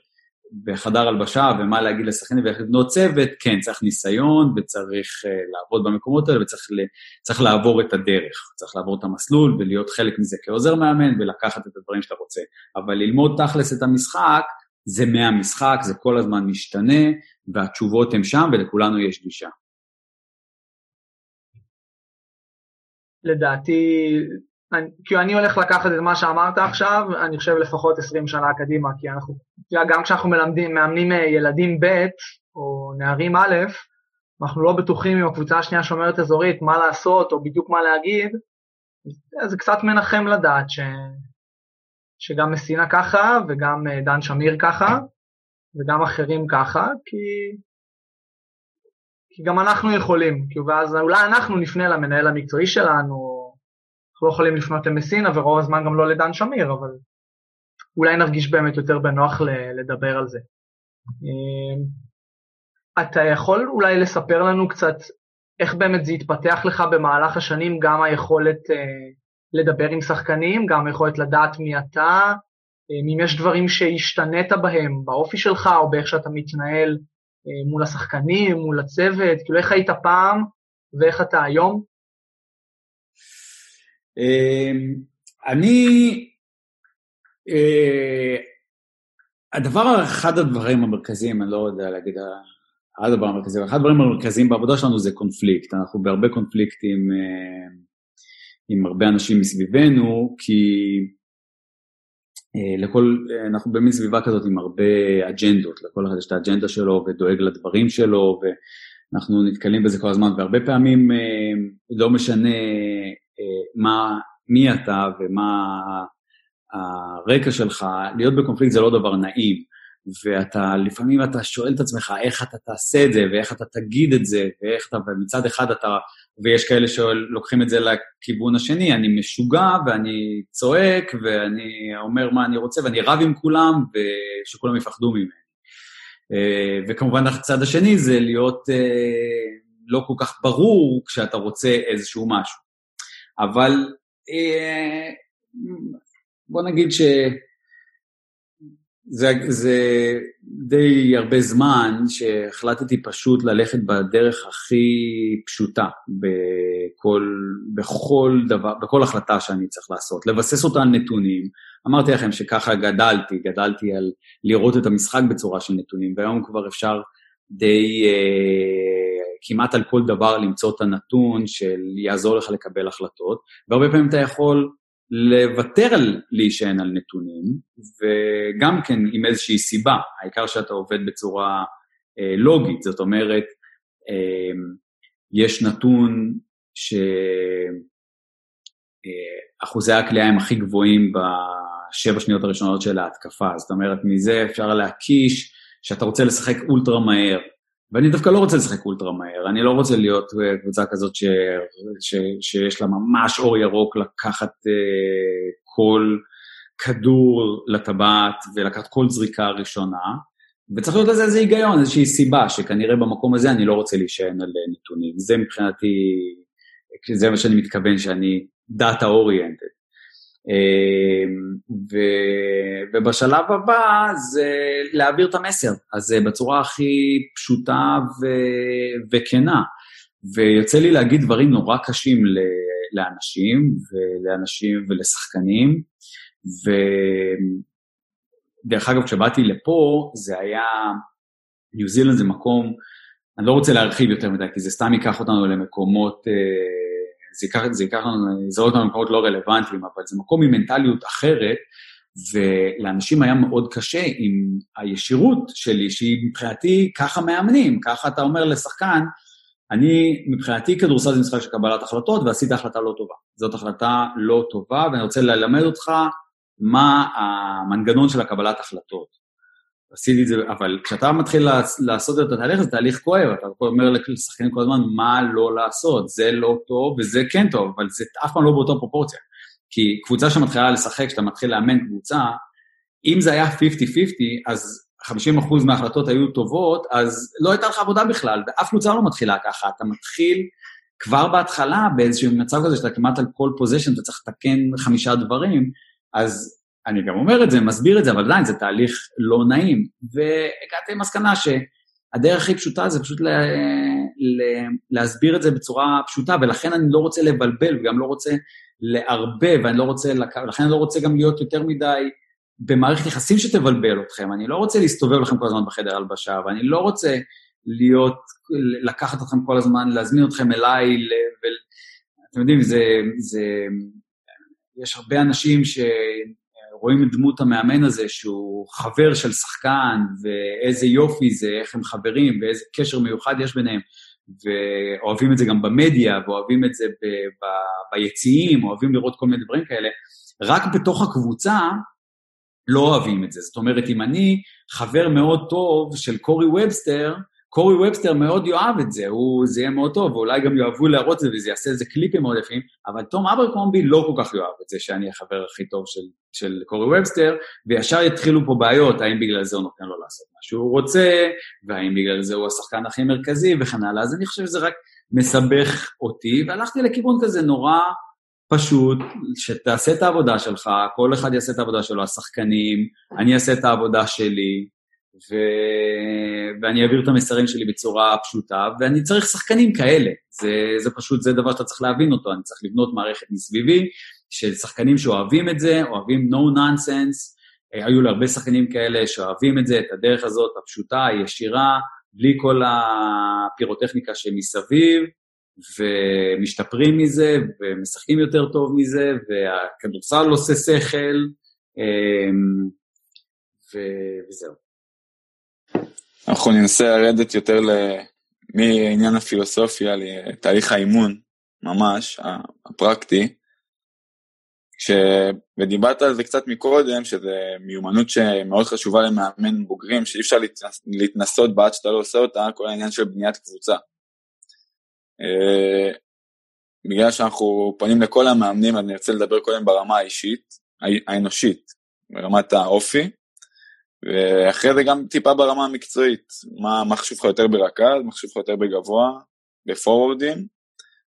בחדר הלבשה ומה להגיד לשחקנים ואיך לבנות צוות, כן, צריך ניסיון וצריך אה, לעבוד במקומות האלה וצריך לעבור את הדרך, צריך לעבור את המסלול ולהיות חלק מזה כעוזר מאמן ולקחת את הדברים שאתה רוצה. אבל ללמוד תכלס את המשחק, זה מהמשחק, זה כל הזמן משתנה, והתשובות הן שם ולכולנו יש גישה. לדעתי, אני, כי אני הולך לקחת את מה שאמרת עכשיו, אני חושב לפחות 20 שנה קדימה, כי אנחנו, גם כשאנחנו מלמדים, מאמנים אה, ילדים ב' או נערים א', אנחנו לא בטוחים אם הקבוצה השנייה שומרת אזורית, מה לעשות או בדיוק מה להגיד, זה קצת מנחם לדעת ש, שגם מסינה ככה וגם אה, דן שמיר ככה וגם אחרים ככה, כי כי גם אנחנו יכולים, כי ואז אולי אנחנו נפנה למנהל המקצועי שלנו, אנחנו לא יכולים לפנות למסינה ורוב הזמן גם לא לדן שמיר, אבל אולי נרגיש באמת יותר בנוח לדבר על זה. אמ, אתה יכול אולי לספר לנו קצת איך באמת זה התפתח לך במהלך השנים, גם היכולת אה, לדבר עם שחקנים, גם היכולת לדעת מי אתה, אמ, אם יש דברים שהשתנית בהם, באופי שלך או באיך שאתה מתנהל אה, מול השחקנים, מול הצוות, כאילו איך היית פעם ואיך אתה היום? אמ, אני, אה, הדבר, אחד הדברים המרכזיים, אני לא יודע להגיד הדבר המרכזי, אחד הדברים המרכזיים בעבודה שלנו זה קונפליקט, אנחנו בהרבה קונפליקטים אה, עם הרבה אנשים מסביבנו, כי אה, לכל, אנחנו במין סביבה כזאת עם הרבה אג'נדות, לכל אחד יש את האג'נדה שלו ודואג לדברים שלו, ואנחנו נתקלים בזה כל הזמן, והרבה פעמים אה, לא משנה אה, מה, מי אתה ומה הרקע שלך, להיות בקונפליקט זה לא דבר נעים. ואתה, לפעמים אתה שואל את עצמך איך אתה תעשה את זה, ואיך אתה תגיד את זה, ואיך אתה, ומצד אחד אתה, ויש כאלה שלוקחים את זה לכיוון השני, אני משוגע, ואני צועק, ואני אומר מה אני רוצה, ואני רב עם כולם, ושכולם יפחדו ממני. אה, וכמובן הצד השני זה להיות אה, לא כל כך ברור כשאתה רוצה איזשהו משהו. אבל אה, בוא נגיד ש... זה, זה די הרבה זמן שהחלטתי פשוט ללכת בדרך הכי פשוטה בכל, בכל דבר, בכל החלטה שאני צריך לעשות, לבסס אותה על נתונים. אמרתי לכם שככה גדלתי, גדלתי על לראות את המשחק בצורה של נתונים, והיום כבר אפשר די אה, כמעט על כל דבר למצוא את הנתון של יעזור לך לקבל החלטות, והרבה פעמים אתה יכול לוותר על להישען על נתונים, וגם כן עם איזושהי סיבה, העיקר שאתה עובד בצורה אה, לוגית, זאת אומרת, אה, יש נתון שאחוזי הכלייה הם הכי גבוהים בשבע שניות הראשונות של ההתקפה. זאת אומרת, מזה אפשר להקיש שאתה רוצה לשחק אולטרה מהר. ואני דווקא לא רוצה לשחק אולטרה מהר, אני לא רוצה להיות קבוצה כזאת ש, ש, שיש לה ממש אור ירוק לקחת uh, כל כדור לטבעת ולקחת כל זריקה ראשונה, וצריך להיות לזה איזה היגיון, איזושהי סיבה, שכנראה במקום הזה אני לא רוצה להישען על נתונים. זה מבחינתי, זה מה שאני מתכוון שאני דאטה אוריינטד. ו, ובשלב הבא זה להעביר את המסר, אז זה בצורה הכי פשוטה ו, וכנה. ויוצא לי להגיד דברים נורא קשים לאנשים, ולאנשים ולשחקנים, ודרך אגב, כשבאתי לפה, זה היה, ניו זילנד זה מקום, אני לא רוצה להרחיב יותר מדי, כי זה סתם ייקח אותנו למקומות, אה, זה ייקח, זה ייקח לנו, יזרוק אותנו למקומות לא רלוונטיים, אבל זה מקום עם מנטליות אחרת, ולאנשים היה מאוד קשה עם הישירות שלי, שהיא מבחינתי ככה מאמנים, ככה אתה אומר לשחקן, אני, מבחינתי כדורסל זה משחק של קבלת החלטות, ועשית החלטה לא טובה. זאת החלטה לא טובה, ואני רוצה ללמד אותך מה המנגנון של הקבלת החלטות. עשיתי את זה, אבל כשאתה מתחיל לעשות את התהליך, זה תהליך כואב, אתה אומר לשחקנים כל הזמן מה לא לעשות, זה לא טוב וזה כן טוב, אבל זה אף פעם לא באותה פרופורציה. כי קבוצה שמתחילה לשחק, כשאתה מתחיל לאמן קבוצה, אם זה היה 50-50, אז 50% מההחלטות היו טובות, אז לא הייתה לך עבודה בכלל, ואף קבוצה לא מתחילה ככה, אתה מתחיל כבר בהתחלה באיזשהו מצב כזה שאתה כמעט על כל פוזיישן, אתה צריך לתקן חמישה דברים, אז אני גם אומר את זה, מסביר את זה, אבל עדיין זה תהליך לא נעים. והגעתי למסקנה שהדרך הכי פשוטה זה פשוט ל, ל, להסביר את זה בצורה פשוטה, ולכן אני לא רוצה לבלבל וגם לא רוצה לערבב, ואני לא רוצה, לכן אני לא רוצה גם להיות יותר מדי במערכת יחסים שתבלבל אתכם. אני לא רוצה להסתובב לכם כל הזמן בחדר הלבשה, ואני לא רוצה להיות, לקחת אתכם כל הזמן, להזמין אתכם אליי, ואתם יודעים, זה, זה, יש הרבה אנשים שרואים את דמות המאמן הזה, שהוא חבר של שחקן, ואיזה יופי זה, איך הם חברים, ואיזה קשר מיוחד יש ביניהם, ואוהבים את זה גם במדיה, ואוהבים את זה ב, ב, ביציעים, אוהבים לראות כל מיני דברים כאלה. רק בתוך הקבוצה, לא אוהבים את זה. זאת אומרת, אם אני חבר מאוד טוב של קורי ובסטר, קורי ובסטר מאוד יאהב את זה, הוא, זה יהיה מאוד טוב, ואולי גם יאהבו להראות את זה וזה יעשה איזה קליפים מאוד יפים, אבל תום אברקומבי לא כל כך יאהב את זה שאני החבר הכי טוב של, של קורי ובסטר, וישר יתחילו פה בעיות, האם בגלל זה הוא נותן לו לעשות מה שהוא רוצה, והאם בגלל זה הוא השחקן הכי מרכזי וכן הלאה, אז אני חושב שזה רק מסבך אותי, והלכתי לכיוון כזה נורא פשוט, שתעשה את העבודה שלך, כל אחד יעשה את העבודה שלו, השחקנים, אני אעשה את העבודה שלי, ו... ואני אעביר את המסרים שלי בצורה פשוטה, ואני צריך שחקנים כאלה. זה, זה פשוט, זה דבר שאתה צריך להבין אותו, אני צריך לבנות מערכת מסביבי של שחקנים שאוהבים את זה, אוהבים no nonsense, היו לי הרבה שחקנים כאלה שאוהבים את זה, את הדרך הזאת, הפשוטה, הישירה, בלי כל הפירוטכניקה שמסביב, ומשתפרים מזה, ומשחקים יותר טוב מזה, והכדורסל עושה שכל, אמ, וזהו. אנחנו ננסה לרדת יותר מעניין הפילוסופיה לתהליך האימון, ממש, הפרקטי, ש... ודיברת על זה קצת מקודם, שזו מיומנות שמאוד חשובה למאמן בוגרים, שאי אפשר להתנס... להתנסות בה עד שאתה לא עושה אותה, כל העניין של בניית קבוצה. אה, בגלל שאנחנו פונים לכל המאמנים, אני רוצה לדבר קודם ברמה האישית, האנושית, ברמת האופי, ואחרי זה גם טיפה ברמה המקצועית, מה, חשוב לך יותר ברכז, מה חשוב לך יותר בגבוה, בפורוורדים,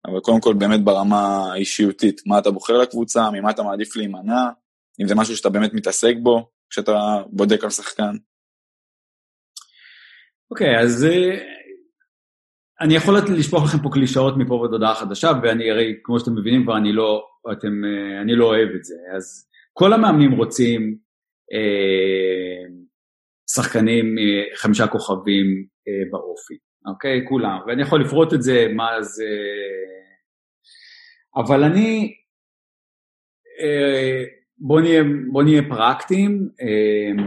אבל קודם כל באמת ברמה האישיותית, מה אתה בוחר לקבוצה, ממה אתה מעדיף להימנע, אם זה משהו שאתה באמת מתעסק בו, כשאתה בודק על שחקן. אוקיי, okay, אז אה, אני יכול לשפוך לכם פה קלישאות מפה ועד הודעה חדשה, ואני הרי, כמו שאתם מבינים כבר, אני לא, אתם, אה, אני לא אוהב את זה. אז כל המאמנים רוצים שחקנים אה, חמישה כוכבים אה, באופי, אוקיי? כולם. ואני יכול לפרוט את זה, מה זה... אבל אני... אה, בואו נהיה, בוא נהיה פרקטיים. אה,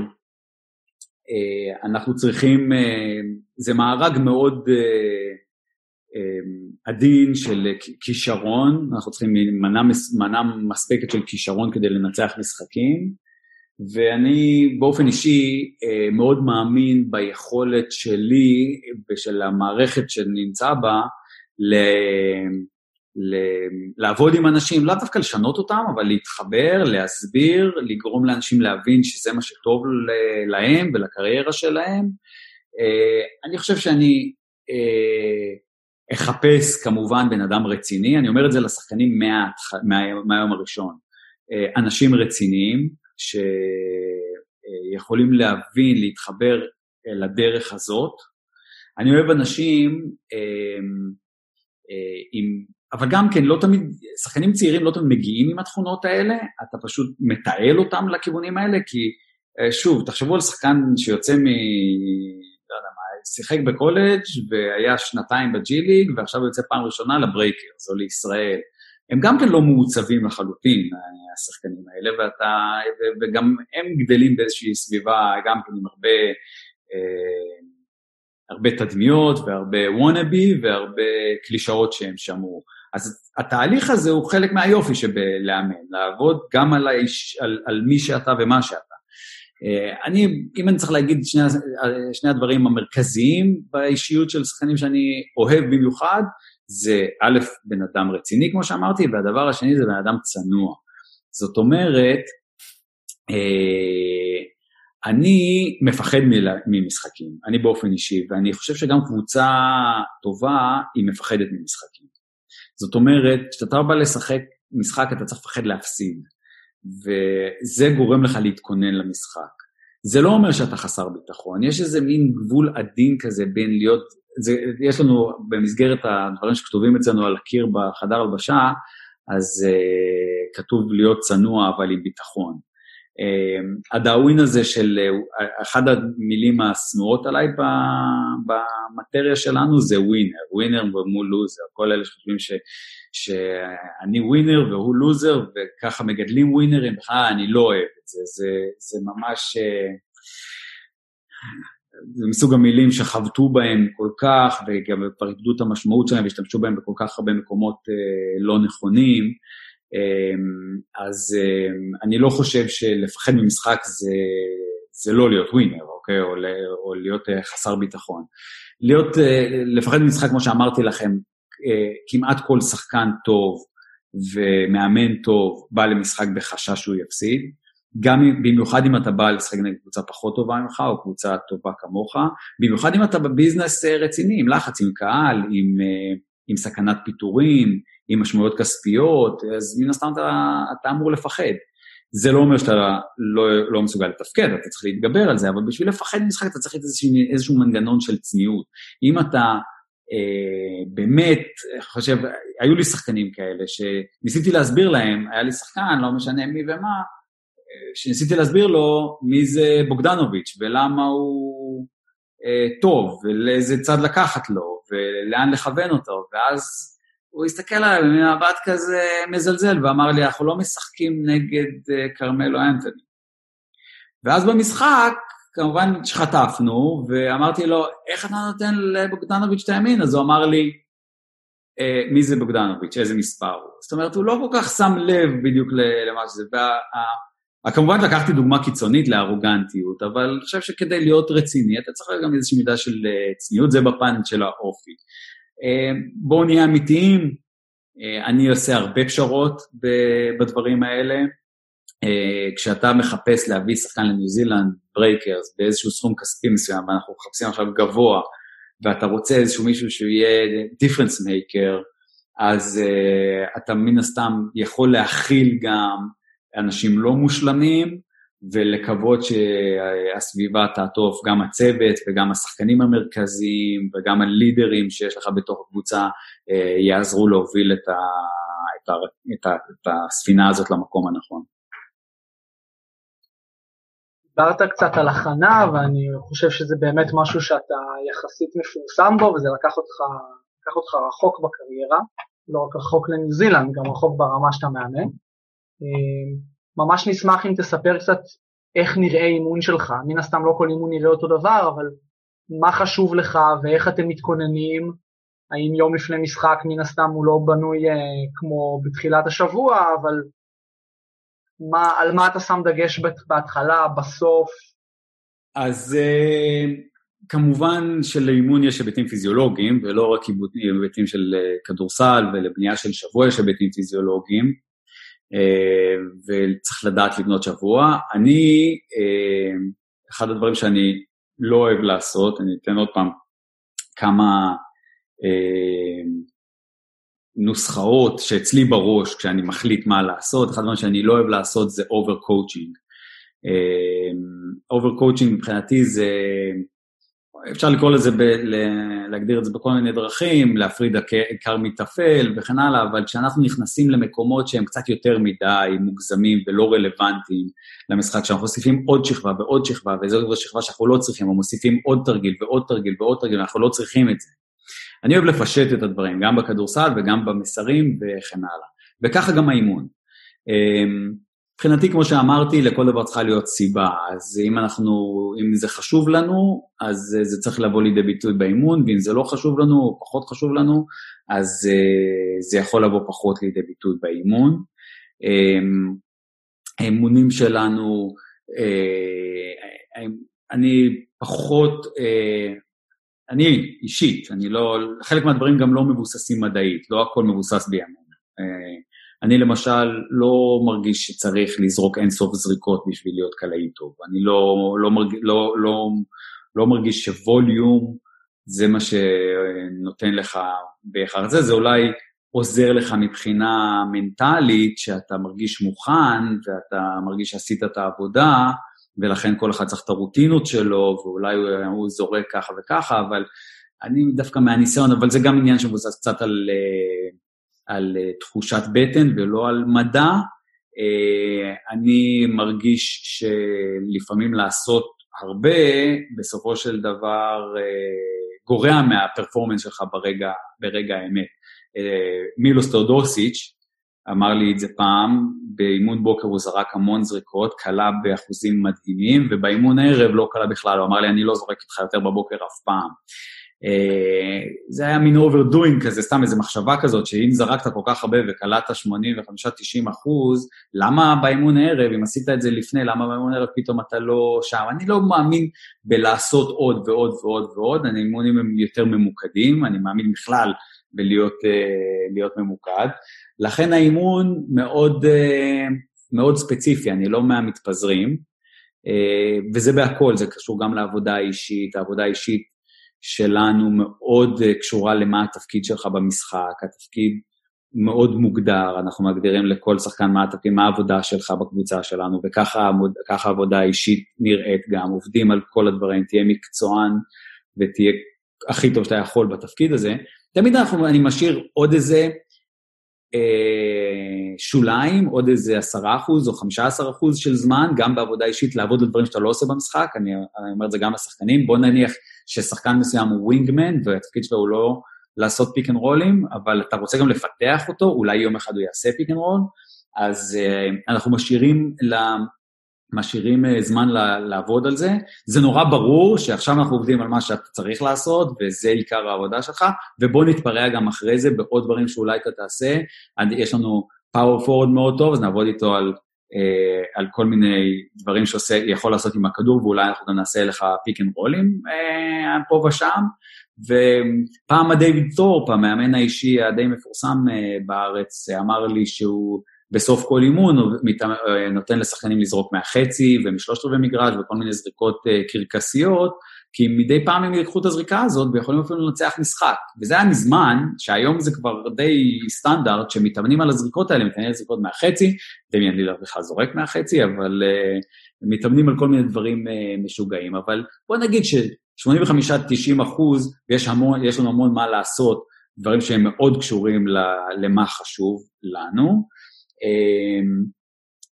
אה, אנחנו צריכים, אה, זה מארג מאוד, אה, עדין של כישרון, אנחנו צריכים מנה, מנה מספקת של כישרון כדי לנצח משחקים, ואני באופן אישי מאוד מאמין ביכולת שלי ושל המערכת שנמצא בה ל... ל... לעבוד עם אנשים, לאו דווקא לשנות אותם, אבל להתחבר, להסביר, לגרום לאנשים להבין שזה מה שטוב להם ולקריירה שלהם. אני חושב שאני אחפש כמובן בן אדם רציני, אני אומר את זה לשחקנים מה, מה, מהיום הראשון. אנשים רציניים שיכולים להבין, להתחבר לדרך הזאת. אני אוהב אנשים עם אבל גם כן, לא תמיד, שחקנים צעירים לא תמיד מגיעים עם התכונות האלה, אתה פשוט מתעל אותם לכיוונים האלה, כי אה, שוב, תחשבו על שחקן שיוצא מ... לא יודע מה, שיחק בקולג' והיה שנתיים ב G League, ועכשיו יוצא פעם ראשונה ל Breakers או לישראל. הם גם כן לא מעוצבים לחלוטין, השחקנים האלה, ואתה, וגם הם גדלים באיזושהי סביבה, גם כן עם הרבה... אה, הרבה תדמיות והרבה וונאבי והרבה קלישאות שהם שמעו. אז התהליך הזה הוא חלק מהיופי שבלאמן, לעבוד גם על, האיש, על, על מי שאתה ומה שאתה. אה, אני, אם אני צריך להגיד שני, שני הדברים המרכזיים באישיות של שחקנים שאני אוהב במיוחד, זה א', בן אדם רציני, כמו שאמרתי, והדבר השני זה בן אדם צנוע. זאת אומרת, אה, אני מפחד ממשחקים, אני באופן אישי, ואני חושב שגם קבוצה טובה היא מפחדת ממשחקים. זאת אומרת, כשאתה בא לשחק משחק אתה צריך לפחד להפסיד, וזה גורם לך להתכונן למשחק. זה לא אומר שאתה חסר ביטחון, יש איזה מין גבול עדין כזה בין להיות, זה, יש לנו במסגרת הדברים שכתובים אצלנו על הקיר בחדר הלבשה, אז uh, כתוב להיות צנוע אבל עם ביטחון. הדאווין הזה של, אחת המילים השנואות עליי במטריה שלנו זה ווינר, ווינר ומול לוזר, כל אלה שחושבים ש, שאני ווינר והוא לוזר וככה מגדלים ווינרים, בכלל אני לא אוהב את זה, זה, זה ממש, זה מסוג המילים שחבטו בהם כל כך וגם כבר איבדו את המשמעות שלהם והשתמשו בהם בכל כך הרבה מקומות לא נכונים. אמ, אז אמ, אני לא חושב שלפחד ממשחק זה, זה לא להיות ווינר, אוקיי? או, או להיות אה, חסר ביטחון. להיות, אה, לפחד ממשחק, כמו שאמרתי לכם, אה, כמעט כל שחקן טוב ומאמן טוב בא למשחק בחשש שהוא יפסיד. גם במיוחד אם אתה בא לשחק נגד קבוצה פחות טובה ממך, או קבוצה טובה כמוך, במיוחד אם אתה בביזנס רציני, עם לחץ, עם קהל, עם, עם סכנת פיטורים, עם משמעויות כספיות, אז מן הסתם אתה, אתה אמור לפחד. זה לא אומר שאתה לא, לא מסוגל לתפקד, אתה צריך להתגבר על זה, אבל בשביל לפחד ממשחק אתה צריך איזשהו, איזשהו מנגנון של צניעות. אם אתה אה, באמת, אני חושב, היו לי שחקנים כאלה שניסיתי להסביר להם, היה לי שחקן, לא משנה מי ומה, אה, שניסיתי להסביר לו מי זה בוגדנוביץ' ולמה הוא אה, טוב, ולאיזה צד לקחת לו, ולאן לכוון אותו, ואז הוא הסתכל עליי במבט כזה מזלזל ואמר לי, אנחנו לא משחקים נגד אה, כרמלו אנטוני. ואז במשחק, כמובן שחטפנו, ואמרתי לו, איך אתה נותן לבוגדנוביץ' את הימין? אז הוא אמר לי, אה, מי זה בוגדנוביץ', איזה מספר הוא. זאת אומרת, הוא לא כל כך שם לב בדיוק למה שזה. וה, כמובן לקחתי דוגמה קיצונית לארוגנטיות, אבל אני חושב שכדי להיות רציני, אתה צריך גם איזושהי מידה של אה, צניעות, זה בפן של האופי. אה, בואו נהיה אמיתיים, אה, אני עושה הרבה פשרות בדברים האלה. אה, כשאתה מחפש להביא שחקן לניו זילנד, Breakers, באיזשהו סכום כספי מסוים, ואנחנו מחפשים עכשיו גבוה, ואתה רוצה איזשהו מישהו שהוא יהיה difference maker, אז uh, אתה מן הסתם יכול להכיל גם אנשים לא מושלמים, ולקוות שהסביבה תעטוף גם הצוות וגם השחקנים המרכזיים וגם הלידרים שיש לך בתוך הקבוצה אה, יעזרו להוביל את, ה, את, ה, את, ה, את הספינה הזאת למקום הנכון. דיברת קצת על הכנה ואני חושב שזה באמת משהו שאתה יחסית מפורסם בו וזה לקח אותך, לקח אותך רחוק בקריירה, לא רק רחוק לניו זילנד, גם רחוק ברמה שאתה מאמן. אה, ממש נשמח אם תספר קצת איך נראה אימון שלך. מן הסתם לא כל אימון נראה אותו דבר, אבל מה חשוב לך ואיך אתם מתכוננים, האם יום לפני משחק מן הסתם הוא לא בנוי אה, כמו בתחילת השבוע, אבל מה, על מה אתה שם דגש בהתחלה, בסוף? אז אה, כמובן שלאימון יש היבטים פיזיולוגיים, ולא רק היבטים של אה, כדורסל, ולבנייה של שבוע יש היבטים פיזיולוגיים, וצריך לדעת לבנות שבוע. אני, אחד הדברים שאני לא אוהב לעשות, אני אתן עוד פעם כמה נוסחאות שאצלי בראש כשאני מחליט מה לעשות, אחד הדברים שאני לא אוהב לעשות זה over coaching. over coaching מבחינתי זה, אפשר לקרוא לזה, ב, להגדיר את זה בכל מיני דרכים, להפריד עיקר מטפל וכן הלאה, אבל כשאנחנו נכנסים למקומות שהם קצת יותר מדי מוגזמים ולא רלוונטיים למשחק, כשאנחנו מוסיפים עוד שכבה ועוד שכבה, וזו שכבה שאנחנו לא צריכים, או מוסיפים עוד תרגיל ועוד תרגיל ועוד תרגיל, אנחנו לא צריכים את זה. אני אוהב לפשט את הדברים, גם בכדורסל וגם במסרים וכן הלאה. וככה גם האימון. מבחינתי, כמו שאמרתי, לכל דבר צריכה להיות סיבה. אז אם אנחנו, אם זה חשוב לנו, אז זה צריך לבוא לידי ביטוי באימון, ואם זה לא חשוב לנו, או פחות חשוב לנו, אז אה, זה יכול לבוא פחות לידי ביטוי באימון. אמ, האמונים שלנו, אה, אני פחות, אה, אני אישית, אני לא, חלק מהדברים גם לא מבוססים מדעית, לא הכל מבוסס בימינו. אני למשל לא מרגיש שצריך לזרוק אינסוף זריקות בשביל להיות קלעי טוב. אני לא, לא, מרג, לא, לא, לא מרגיש שווליום זה מה שנותן לך בהכרח זה, זה אולי עוזר לך מבחינה מנטלית, שאתה מרגיש מוכן ואתה מרגיש שעשית את העבודה, ולכן כל אחד צריך את הרוטינות שלו, ואולי הוא, הוא זורק ככה וככה, אבל אני דווקא מהניסיון, אבל זה גם עניין שמבוסס קצת על... Uh, על אה, תחושת בטן ולא על מדע. אה, אני מרגיש שלפעמים לעשות הרבה, בסופו של דבר אה, גורע מהפרפורמנס שלך ברגע, ברגע האמת. מילוס טאודוסיץ' אמר לי את זה פעם, באימון בוקר הוא זרק המון זריקות, קלה באחוזים מדהימים, ובאימון הערב לא קלה בכלל, הוא אמר לי, אני לא זורק איתך יותר בבוקר אף פעם. אה, זה היה מין overdoing כזה, סתם איזו מחשבה כזאת, שאם זרקת כל כך הרבה וקלעת 85-90 אחוז, למה באימון הערב, אם עשית את זה לפני, למה באימון הערב פתאום אתה לא שם? אני לא מאמין בלעשות עוד ועוד ועוד ועוד, האימונים הם יותר ממוקדים, אני מאמין בכלל בלהיות uh, ממוקד. לכן האימון מאוד, uh, מאוד ספציפי, אני לא מהמתפזרים, וזה בהכל, זה קשור גם לעבודה האישית, העבודה האישית שלנו מאוד אה, קשורה למה התפקיד שלך במשחק, התפקיד מאוד מוגדר, אנחנו מגדירים לכל שחקן מה התפקיד, מה העבודה שלך בקבוצה שלנו, וככה העבודה האישית נראית גם, עובדים על כל הדברים, תהיה מקצוען ותהיה הכי טוב שאתה יכול בתפקיד הזה. תמיד אנחנו, אני משאיר עוד איזה שוליים, עוד איזה עשרה אחוז או חמישה עשר אחוז של זמן, גם בעבודה אישית, לעבוד על דברים שאתה לא עושה במשחק, אני, אני אומר את זה גם לשחקנים, בוא נניח ששחקן מסוים הוא wingman, והתפקיד שלו הוא לא לעשות pick and roll ים, אבל אתה רוצה גם לפתח אותו, אולי יום אחד הוא יעשה pick and roll, אז אה, אנחנו משאירים, משאירים אה, זמן לעבוד על זה. זה נורא ברור שעכשיו אנחנו עובדים על מה שאתה צריך לעשות, וזה עיקר העבודה שלך, ובוא נתפרע גם אחרי זה בעוד דברים שאולי אתה תעשה. יש לנו power forward מאוד טוב, אז נעבוד איתו על אה, על כל מיני דברים שיכול לעשות עם הכדור, ואולי אנחנו גם נעשה לך pick and roll ים אה, פה ושם. ופעם דיוויד תורפ, המאמן האישי הדי מפורסם אה, בארץ, אמר לי שהוא בסוף כל אימון הוא נותן לשחקנים לזרוק מהחצי ומשלושת רבעי מגרש וכל מיני זריקות קרקסיות, כי מדי פעם הם ייקחו את הזריקה הזאת ויכולים אפילו לנצח משחק. וזה היה מזמן, שהיום זה כבר די סטנדרט, שמתאמנים על הזריקות האלה, מתאמנים על זריקות מהחצי, דמיין לילר בכלל זורק מהחצי, אבל uh, מתאמנים על כל מיני דברים uh, משוגעים. אבל בוא נגיד ש-85-90 אחוז, ויש המון, לנו המון מה לעשות, דברים שהם מאוד קשורים למה חשוב לנו. Uh,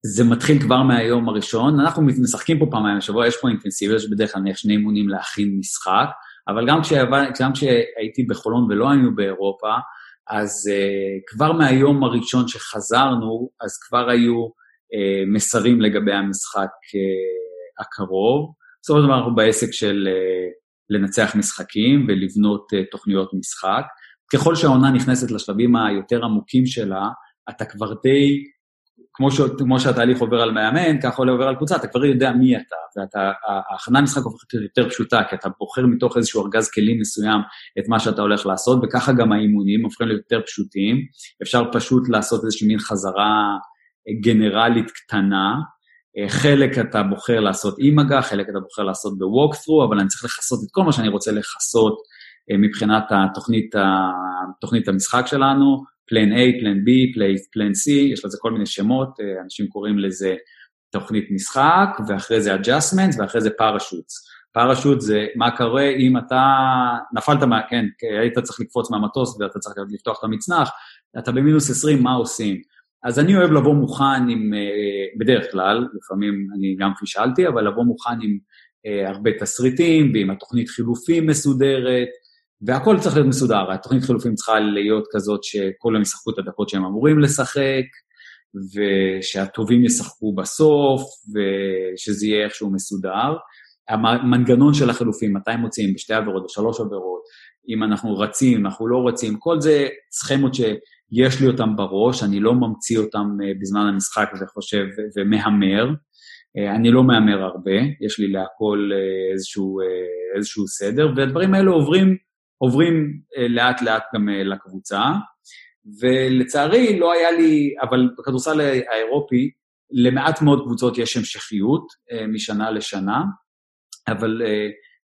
זה מתחיל כבר מהיום הראשון. אנחנו משחקים פה פעמיים בשבוע, יש פה אינטנסיביות, יש בדרך כלל נניח שני אימונים להכין משחק, אבל גם, כשהבא, גם כשהייתי בחולון ולא היינו באירופה, אז uh, כבר מהיום הראשון שחזרנו, אז כבר היו uh, מסרים לגבי המשחק uh, הקרוב. בסופו של דבר אנחנו בעסק של uh, לנצח משחקים ולבנות uh, תוכניות משחק. ככל שהעונה נכנסת לשלבים היותר עמוקים שלה, אתה כבר די, כמו, ש, כמו שהתהליך עובר על מאמן, ככה עובר על קבוצה, אתה כבר יודע מי אתה, וההכנה למשחק הופכת להיות יותר פשוטה, כי אתה בוחר מתוך איזשהו ארגז כלים מסוים את מה שאתה הולך לעשות, וככה גם האימונים הופכים להיות יותר פשוטים. אפשר פשוט לעשות איזושהי מין חזרה גנרלית קטנה, אה, חלק אתה בוחר לעשות עם מגע, חלק אתה בוחר לעשות ב-walkthrough, אבל אני צריך לכסות את כל מה שאני רוצה לכסות אה, מבחינת התוכנית, תוכנית המשחק שלנו, פלן A, פלן B, פלן C, יש לזה כל מיני שמות, אה, אנשים קוראים לזה תוכנית משחק, ואחרי זה adjustments, ואחרי זה פאראשוטס. פאראשוט זה מה קורה אם אתה נפלת מה... כן, היית צריך לקפוץ מהמטוס ואתה צריך לפתוח את המצנח, אתה במינוס 20, מה עושים? אז אני אוהב לבוא מוכן עם, אה, בדרך כלל, לפעמים אני גם פישלתי, אבל לבוא מוכן עם אה, הרבה תסריטים ועם התוכנית חילופים מסודרת, והכל צריך להיות מסודר. התוכנית חילופים צריכה להיות כזאת שכולם ישחקו את הדקות שהם אמורים לשחק, ושהטובים ישחקו בסוף, ושזה יהיה איכשהו מסודר. המנגנון של החילופים, מתי מוצאים, בשתי עבירות, בשלוש עבירות, אם אנחנו רצים, אנחנו לא רצים, כל זה סכמות שיש לי אותן בראש, אני לא ממציא אותן אה, בזמן המשחק וחושב ומהמר. אה, אני לא מהמר הרבה, יש לי להכל אה, איזשהו, איזשהו סדר, והדברים האלה עוברים, עוברים לאט לאט גם לקבוצה. ולצערי לא היה לי, אבל בכדורסל האירופי, למעט מאוד קבוצות יש המשכיות משנה לשנה, אבל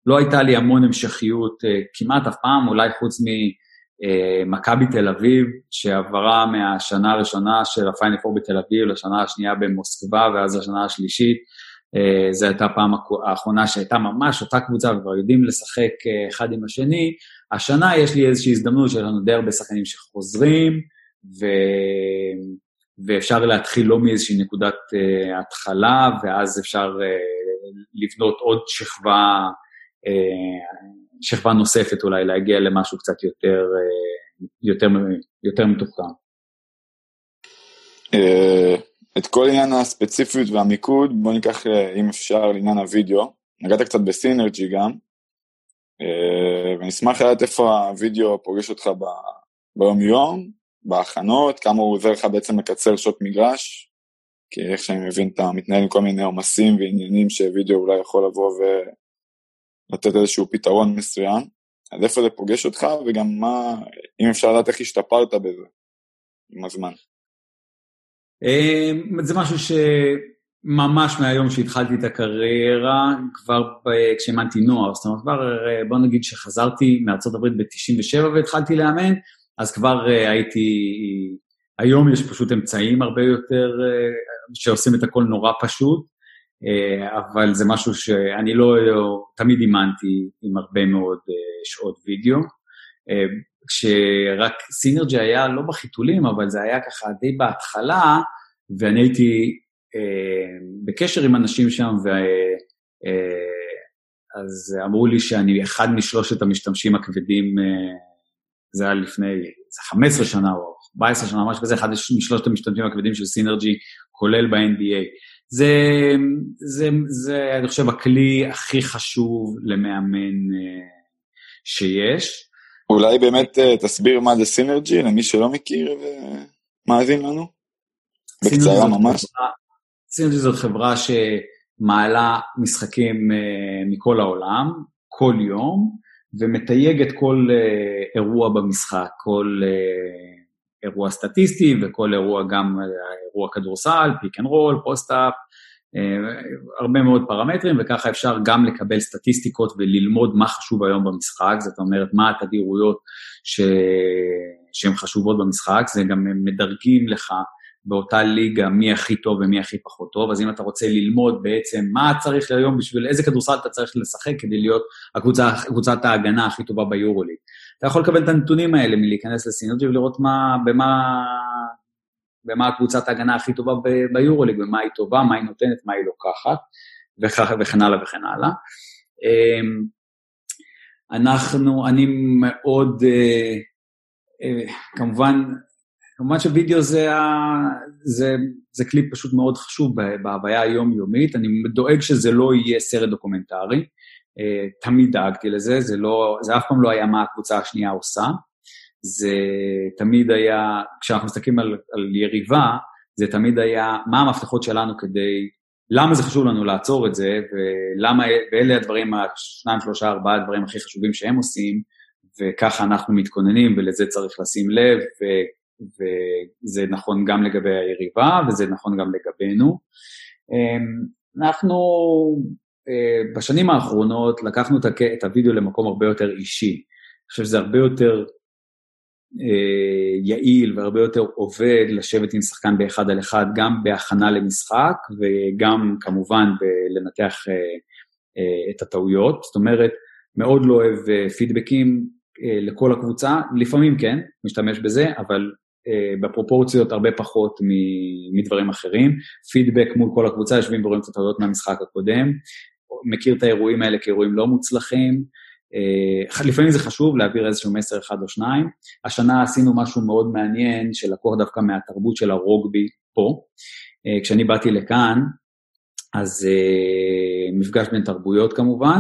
לא הייתה לי המון המשכיות אה, כמעט אף פעם, אולי חוץ ממכבי תל אביב, שעברה מהשנה הראשונה של הפיינל פור בתל אביב לשנה השנייה במוסקבה, ואז לשנה השלישית. אה, זו הייתה הפעם האחרונה שהייתה ממש אותה קבוצה, וכבר יודעים לשחק אה, אחד עם השני. השנה יש לי איזושהי הזדמנות שיש לנו די הרבה שחקנים שחוזרים, ו... ואפשר להתחיל לא מאיזושהי נקודת uh, התחלה, ואז אפשר uh, לבנות עוד שכבה אה, שכבה נוספת אולי, להגיע למשהו קצת יותר, אה, יותר, יותר מתוחכם. אה, את כל עניין הספציפיות והמיקוד, בוא ניקח, אם אפשר, לעניין הוידאו. נגעת קצת בסינרג'י גם, ואני אשמח לדעת איפה הוידאו פוגש אותך ביום-יום, בהכנות, כמה הוא עוזר לך בעצם לקצר שעות מגרש, כי איך שאני מבין, אתה מתנהל עם כל מיני עומסים ועניינים שווידאו אולי יכול לבוא לתת איזשהו פתרון מסוים, אז איפה זה פוגש אותך, וגם מה, אם אפשר לדעת איך השתפרת בזה עם הזמן. אמ, זה משהו שממש מהיום שהתחלתי את הקריירה, כבר כשהאמנתי נוער, זאת אומרת, כבר בוא נגיד שחזרתי הברית ב-97 והתחלתי לאמן, אז כבר אה, הייתי, היום יש פשוט אמצעים הרבה יותר, אה, שעושים את הכל נורא פשוט, אה, אבל זה משהו שאני לא, תמיד אימנתי עם הרבה מאוד אה, שעות וידאו. אה, כשרק סינרג'י היה לא בחיתולים, אבל זה היה ככה די בהתחלה, ואני הייתי בקשר עם אנשים שם, ו... אז אמרו לי שאני אחד משלושת המשתמשים הכבדים, זה היה לפני, זה 15 שנה או 14 שנה, משהו כזה, אחד משלושת המשתמשים הכבדים של סינרג'י, כולל ב-NBA. זה, זה, זה, אני חושב, הכלי הכי חשוב למאמן uh, שיש. אולי באמת uh, תסביר מה זה סינרג'י למי שלא מכיר ומאזין לנו? בקצרה ממש. Synergy זאת חברה שמעלה משחקים אה, מכל העולם, כל יום, ומתייגת כל אה, אירוע במשחק, כל... אה, אירוע סטטיסטי וכל אירוע גם אה, אירוע כדורסל, pick and roll, post-up, הרבה מאוד פרמטרים, וככה אפשר גם לקבל סטטיסטיקות וללמוד מה חשוב היום במשחק, זאת אומרת, מה התדירויות ש... שהן חשובות במשחק, זה גם מדרגים לך באותה ליגה מי הכי טוב ומי הכי פחות טוב, אז אם אתה רוצה ללמוד בעצם מה צריך היום בשביל, איזה כדורסל אתה צריך לשחק כדי להיות הקבוצה, קבוצת ההגנה הכי טובה ביורוליג. אתה יכול לקבל את הנתונים האלה מלהיכנס לסינרג'י ולראות מה, במה, במה קבוצת ההגנה הכי טובה ביורוליג, במה היא טובה, מה היא נותנת, מה היא לוקחת, וכך, וכן הלאה וכן הלאה. אמ, אנחנו, אני מאוד, אה, אה, כמובן, כמובן שווידאו זה, זה, זה כלי פשוט מאוד חשוב בהוויה היומיומית, אני דואג שזה לא יהיה סרט דוקומנטרי, אה, תמיד דאגתי לזה, זה, לא, זה אף פעם לא היה מה הקבוצה השנייה עושה. זה תמיד היה, כשאנחנו מסתכלים על, על יריבה, זה תמיד היה מה המפתחות שלנו כדי, למה זה חשוב לנו לעצור את זה, ולמה, ואלה הדברים, השניים, שלושה, ארבעה הדברים הכי חשובים שהם עושים, וככה אנחנו מתכוננים, ולזה צריך לשים לב, וזה נכון גם לגבי היריבה, וזה נכון גם לגבינו. אמ, אנחנו אה, בשנים האחרונות לקחנו את הוידאו למקום הרבה יותר אישי. אני חושב שזה הרבה יותר אה, יעיל והרבה יותר עובד לשבת עם שחקן באחד על אחד, גם בהכנה למשחק וגם כמובן בלנתח אה, את הטעויות. זאת אומרת, מאוד לא אוהב פידבקים לכל הקבוצה, לפעמים כן, משתמש בזה, אבל בפרופורציות הרבה פחות מדברים אחרים. פידבק מול כל הקבוצה, יושבים ורואים את הטעויות מהמשחק הקודם. מכיר את האירועים האלה כאירועים לא מוצלחים. Uh, לפעמים זה חשוב להעביר איזשהו מסר אחד או שניים. השנה עשינו משהו מאוד מעניין שלקוח דווקא מהתרבות של הרוגבי פה. Uh, כשאני באתי לכאן, אז מפגש בין תרבויות כמובן,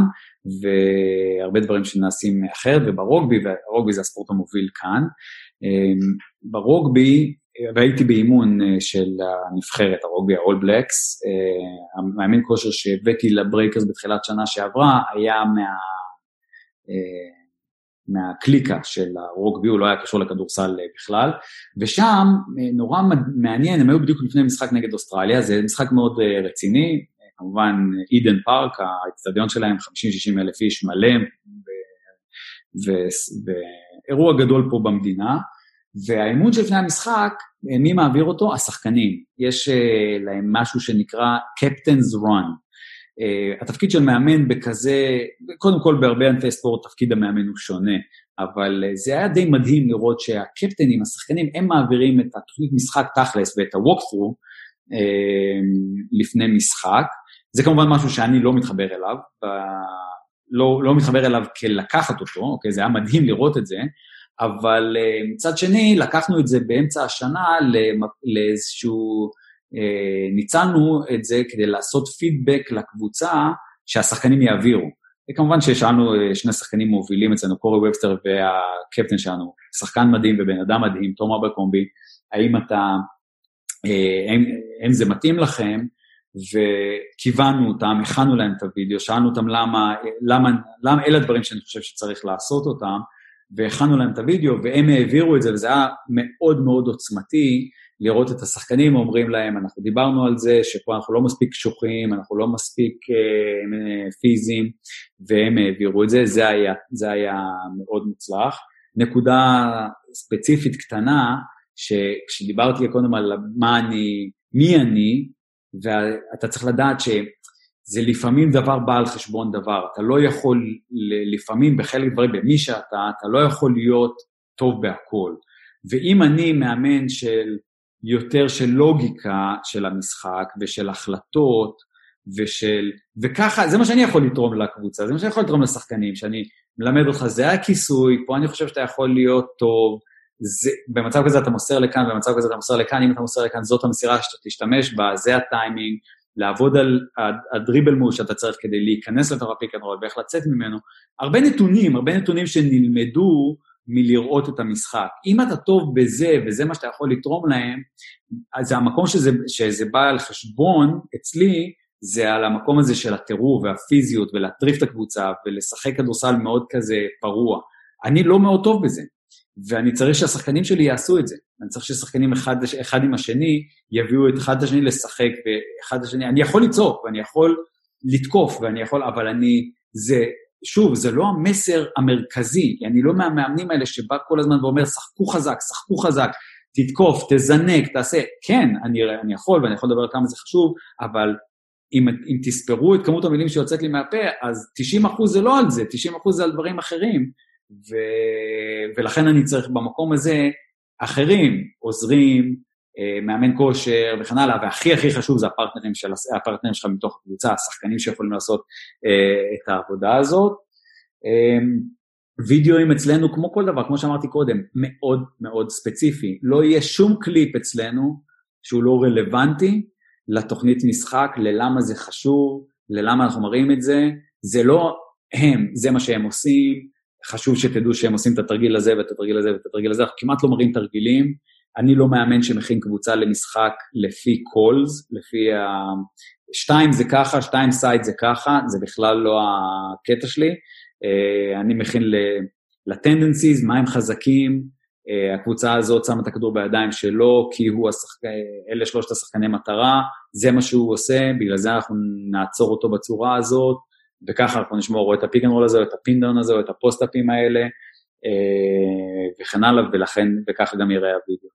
והרבה דברים שנעשים אחרת, וברוגבי, והרוגבי זה הספורט המוביל כאן. Uh, ברוגבי והייתי באימון אה, של הנבחרת, הרוגבי ה-all blacks, אה, המאמן כושר שהבאתי לברייקרס בתחילת שנה שעברה היה מה, אה, מהקליקה של הרוגבי, הוא לא היה קשור לכדורסל בכלל, ושם נורא מעניין, הם היו בדיוק לפני משחק נגד אוסטרליה, זה משחק מאוד רציני, כמובן אידן פארק, האצטדיון שלהם 50-60 אלף איש מלא, ואירוע גדול פה במדינה. והאימון שלפני המשחק, מי מעביר אותו? השחקנים. יש uh, להם משהו שנקרא Captain's Run. Uh, התפקיד של מאמן בכזה, קודם כל בהרבה ענפי ספורט תפקיד המאמן הוא שונה, אבל uh, זה היה די מדהים לראות שהקפטנים, השחקנים, הם מעבירים את התוכנית משחק תכלס ואת ה-walkthrough uh, לפני משחק. זה כמובן משהו שאני לא מתחבר אליו, ב... לא, לא מתחבר אליו כלקחת אותו, אוקיי? זה היה מדהים לראות את זה, אבל אה, מצד שני, לקחנו את זה באמצע השנה לאיזשהו, אה, ניצלנו את זה כדי לעשות פידבק לקבוצה שהשחקנים יעבירו. וכמובן ששאלנו אה, שני שחקנים מובילים אצלנו, קורי ובסטר והקפטן שלנו, שחקן מדהים ובן אדם מדהים, תום אברקומבי, האם אתה, האם, האם זה מתאים לכם, וכיוונו אותם, הכנו להם את הוידאו, שאלנו אותם למה, למה, למה אלה הדברים שאני חושב שצריך לעשות אותם, והכנו להם את הוידאו, והם העבירו את זה, וזה היה מאוד מאוד עוצמתי לראות את השחקנים אומרים להם, אנחנו דיברנו על זה, שפה אנחנו לא מספיק קשוחים, אנחנו לא מספיק אה, פיזיים, והם העבירו את זה, זה היה, זה היה מאוד מוצלח. נקודה ספציפית קטנה, שכשדיברתי קודם על מה אני, מי אני, ואתה צריך לדעת ש... זה לפעמים דבר בא על חשבון דבר. אתה לא יכול, לפעמים בחלק דברים, במי שאתה, אתה לא יכול להיות טוב בהכל. ואם אני מאמן של יותר של לוגיקה של המשחק ושל החלטות ושל, וככה, זה מה שאני יכול לתרום לקבוצה, זה מה שאני יכול לתרום לשחקנים, שאני מלמד אותך, זה הכיסוי, פה אני חושב שאתה יכול להיות טוב, זה, במצב כזה אתה מוסר לכאן, במצב כזה אתה מוסר לכאן, אם אתה מוסר לכאן, זאת המסירה שאתה תשתמש בה, זה הטיימינג, לעבוד על ה dribble move שאתה צריך כדי להיכנס לתוך ה pick and roll ואיך לצאת ממנו. הרבה נתונים, הרבה נתונים שנלמדו מלראות את המשחק. אם אתה טוב בזה, וזה מה שאתה יכול לתרום להם, אז זה המקום שזה, שזה בא על חשבון, אצלי, זה על המקום הזה של הטירוף והפיזיות ולהטריף את הקבוצה ולשחק כדורסל מאוד כזה פרוע. אני לא מאוד טוב בזה. ואני צריך שהשחקנים שלי יעשו את זה. אני צריך ששחקנים אחד, אחד עם השני יביאו את אחד השני לשחק, ואחד השני, אני יכול לצעוק, ואני יכול לתקוף, ואני יכול, אבל אני, זה, שוב, זה לא המסר המרכזי, אני לא מהמאמנים האלה שבא כל הזמן ואומר, שחקו חזק, שחקו חזק, תתקוף, תזנק, תעשה. כן, אני, אני יכול, ואני יכול לדבר על כמה זה חשוב, אבל אם, אם תספרו את כמות המילים שיוצאת לי מהפה, אז 90% זה לא על זה, 90% זה על דברים אחרים. ו... ולכן אני צריך במקום הזה אחרים, עוזרים, אה, מאמן כושר וכן הלאה, והכי הכי חשוב זה הפרטנרים, של, הפרטנרים שלך מתוך הקבוצה, השחקנים שיכולים לעשות אה, את העבודה הזאת. אה, וידאוים אצלנו, כמו כל דבר, כמו שאמרתי קודם, מאוד מאוד ספציפי. לא יהיה שום קליפ אצלנו שהוא לא רלוונטי לתוכנית משחק, ללמה זה חשוב, ללמה אנחנו מראים את זה. זה לא הם, זה מה שהם עושים, חשוב שתדעו שהם עושים את התרגיל הזה ואת התרגיל הזה ואת התרגיל הזה, אנחנו כמעט לא מראים תרגילים, אני לא מאמן שמכין קבוצה למשחק לפי calls, לפי ה... שתיים זה ככה, שתיים side זה ככה, זה בכלל לא הקטע שלי. אה, אני מכין ל tendencies, מה הם חזקים, אה, הקבוצה הזאת שמה את הכדור בידיים שלו, כי הוא השחק... אלה שלושת השחקני מטרה, זה מה שהוא עושה, בגלל זה אנחנו נעצור אותו בצורה הזאת, וככה אנחנו נשמור או את ה pick and roll הזה, או את ה pin down הזה, או את ה post-up ים האלה, אה, וכן הלאה, ולכן, וככה גם יראה הווידאו.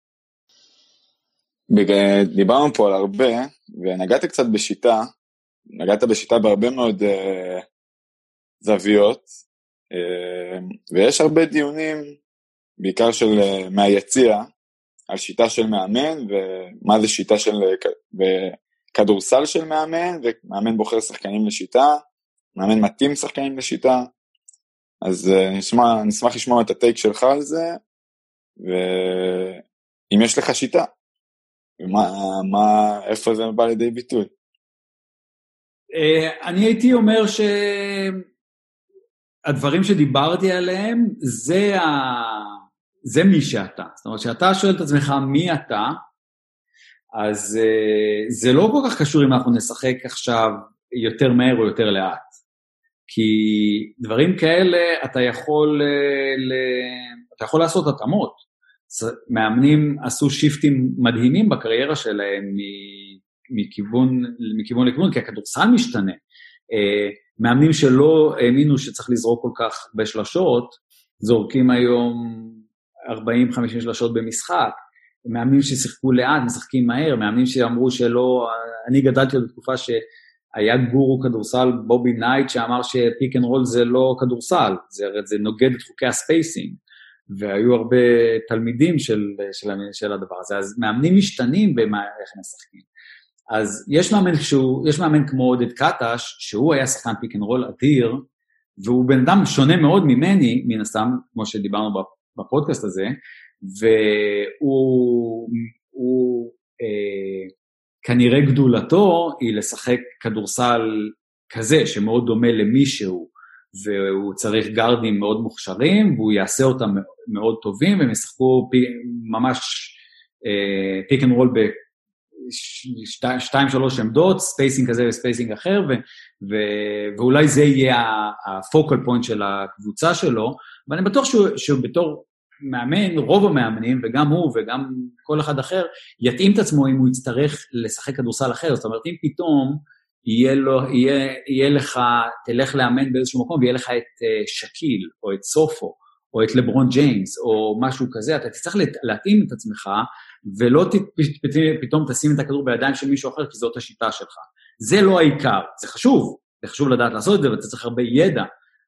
דיברנו פה על הרבה, ונגעת קצת בשיטה, נגעת בשיטה בהרבה מאוד uh, זוויות, uh, ויש הרבה דיונים, בעיקר של uh, מהיציע, על שיטה של מאמן, ומה זה שיטה של כדורסל של מאמן, ומאמן בוחר שחקנים לשיטה, מאמן מתאים שחקנים לשיטה, אז uh, נשמע, נשמח לשמוע את הטייק שלך על זה, ואם יש לך שיטה. ומה, מה, איפה זה בא לידי ביטוי? אה, אני הייתי אומר שהדברים שדיברתי עליהם, זה, ה... זה מי שאתה. זאת אומרת, כשאתה שואל את עצמך מי אתה, אז uh, זה לא כל כך קשור אם אנחנו נשחק עכשיו יותר מהר או יותר לאט. כי דברים כאלה, אתה יכול, uh, ל... אתה יכול לעשות התאמות. מאמנים עשו shift ים מדהימים בקריירה שלהם מכיוון, מכיוון לכיוון, כי הכדורסל משתנה. אה, מאמנים שלא האמינו שצריך לזרוק כל כך הרבה שלשות, זורקים היום 40-50 שלשות במשחק. מאמנים ששיחקו לאט, משחקים מהר, מאמנים שאמרו שלא... אני גדלתי בתקופה שהיה גורו כדורסל, בובי נייט, שאמר ש pick and roll זה לא כדורסל, זה, זה נוגד את חוקי ה spacing. והיו הרבה תלמידים של, של, של הדבר הזה, אז מאמנים משתנים במה, איך הם משחקים. אז יש מאמן, שהוא, יש מאמן כמו עודד קטש, שהוא היה שחקן pick and roll אדיר, והוא בן אדם שונה מאוד ממני, מן הסתם, כמו שדיברנו בפודקאסט הזה, והוא הוא, אה, כנראה גדולתו היא לשחק כדורסל כזה, שמאוד דומה למישהו, והוא צריך גארדים מאוד מוכשרים, והוא יעשה אותם מאוד טובים, והם ישחקו פי, ממש pick and roll בשתיים, שלוש עמדות, spacing כזה ו spacing אחר, ו, ו, ואולי זה יהיה ה focal point של הקבוצה שלו, ואני בטוח שהוא, שהוא בתור מאמן, רוב המאמנים, וגם הוא וגם כל אחד אחר, יתאים את עצמו אם הוא יצטרך לשחק כדורסל אחר. זאת אומרת, אם פתאום יהיה, לו, יהיה, יהיה לך, תלך לאמן באיזשהו מקום ויהיה לך את uh, שקיל, או את סופו, או את לברון ג'יימס, או משהו כזה, אתה תצטרך להתאים את עצמך, ולא פתאום תשים את הכדור בידיים של מישהו אחר, כי זאת השיטה שלך. זה לא העיקר, זה חשוב, זה חשוב לדעת לעשות את זה, ואתה צריך הרבה ידע,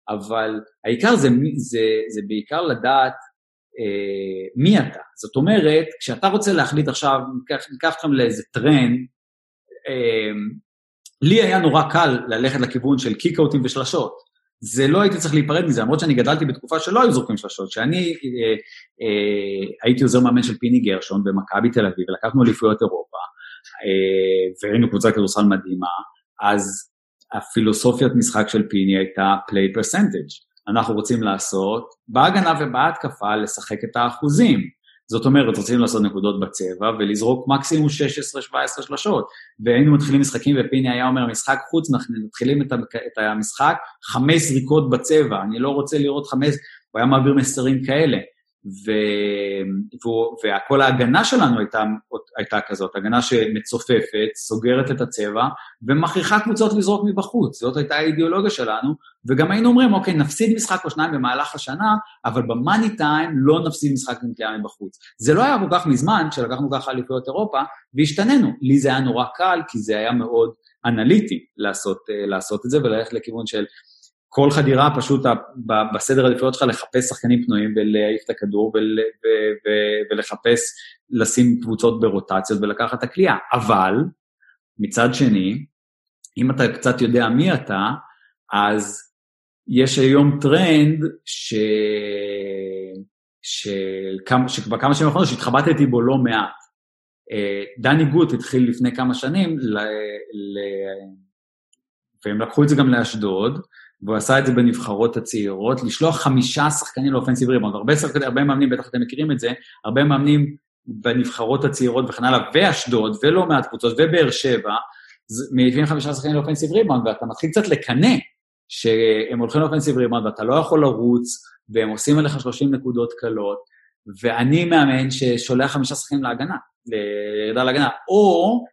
אבל העיקר זה, זה, זה בעיקר לדעת אה, מי אתה. זאת אומרת, כשאתה רוצה להחליט עכשיו, ניקח אתכם לאיזה טרנד, אה, לי היה נורא קל ללכת לכיוון של קיקאוטים ושלשות. זה לא הייתי צריך להיפרד מזה, למרות שאני גדלתי בתקופה שלא היו זורקים שלשות, שאני אה, אה, הייתי עוזר מאמן של פיני גרשון במכבי תל אביב, ולקחנו אליפויות אירופה, אה, והיינו קבוצה כדורסל מדהימה, אז הפילוסופיית משחק של פיני הייתה play percentage. אנחנו רוצים לעשות בהגנה ובהתקפה לשחק את האחוזים. זאת אומרת, רוצים לעשות נקודות בצבע ולזרוק מקסימום 16-17 שלשות. והיינו מתחילים משחקים, ופיני היה אומר, משחק חוץ, אנחנו מתחילים את המשחק, חמש זריקות בצבע, אני לא רוצה לראות חמש, הוא היה מעביר מסרים כאלה. ו... וכל ההגנה שלנו הייתה, הייתה כזאת, הגנה שמצופפת, סוגרת את הצבע, ומכריחה קבוצות לזרוק מבחוץ. זאת הייתה האידיאולוגיה שלנו, וגם היינו אומרים, אוקיי, נפסיד משחק או שניים במהלך השנה, אבל במאני טיים לא נפסיד משחק עם מבחוץ. זה לא היה כל כך מזמן, כשלקחנו ככה אליפויות אירופה, והשתננו. לי זה היה נורא קל, כי זה היה מאוד אנליטי לעשות, אה, לעשות את זה, וללכת לכיוון של כל חדירה פשוט בסדר העדיפויות שלך לחפש שחקנים פנויים ולהעיף את הכדור ול, ו, ו, ולחפש לשים קבוצות ברוטציות ולקחת את הכלייה. אבל מצד שני, אם אתה קצת יודע מי אתה, אז יש היום טרנד ש... שכמה, שכבר כמה שנים האחרונות שהתחבטתי בו לא מעט. אה, דני גוט התחיל לפני כמה שנים, ל... ל... והם לקחו את זה גם לאשדוד, והוא עשה את זה בנבחרות הצעירות, לשלוח חמישה שחקנים ל offensive rebound. הרבה, שחקנים, הרבה מאמנים, בטח אתם מכירים את זה, הרבה מאמנים בנבחרות הצעירות וכן הלאה, ואשדוד, ולא מעט קבוצות, ובאר שבע, מביאים חמישה שחקנים ל offensive rebound, ואתה מתחיל קצת לקנא שהם הולכים ל offensive rebound ואתה לא יכול לרוץ, והם עושים עליך 30 נקודות קלות, ואני מאמן ששולח חמישה שחקנים להגנה, לירידה להגנה, או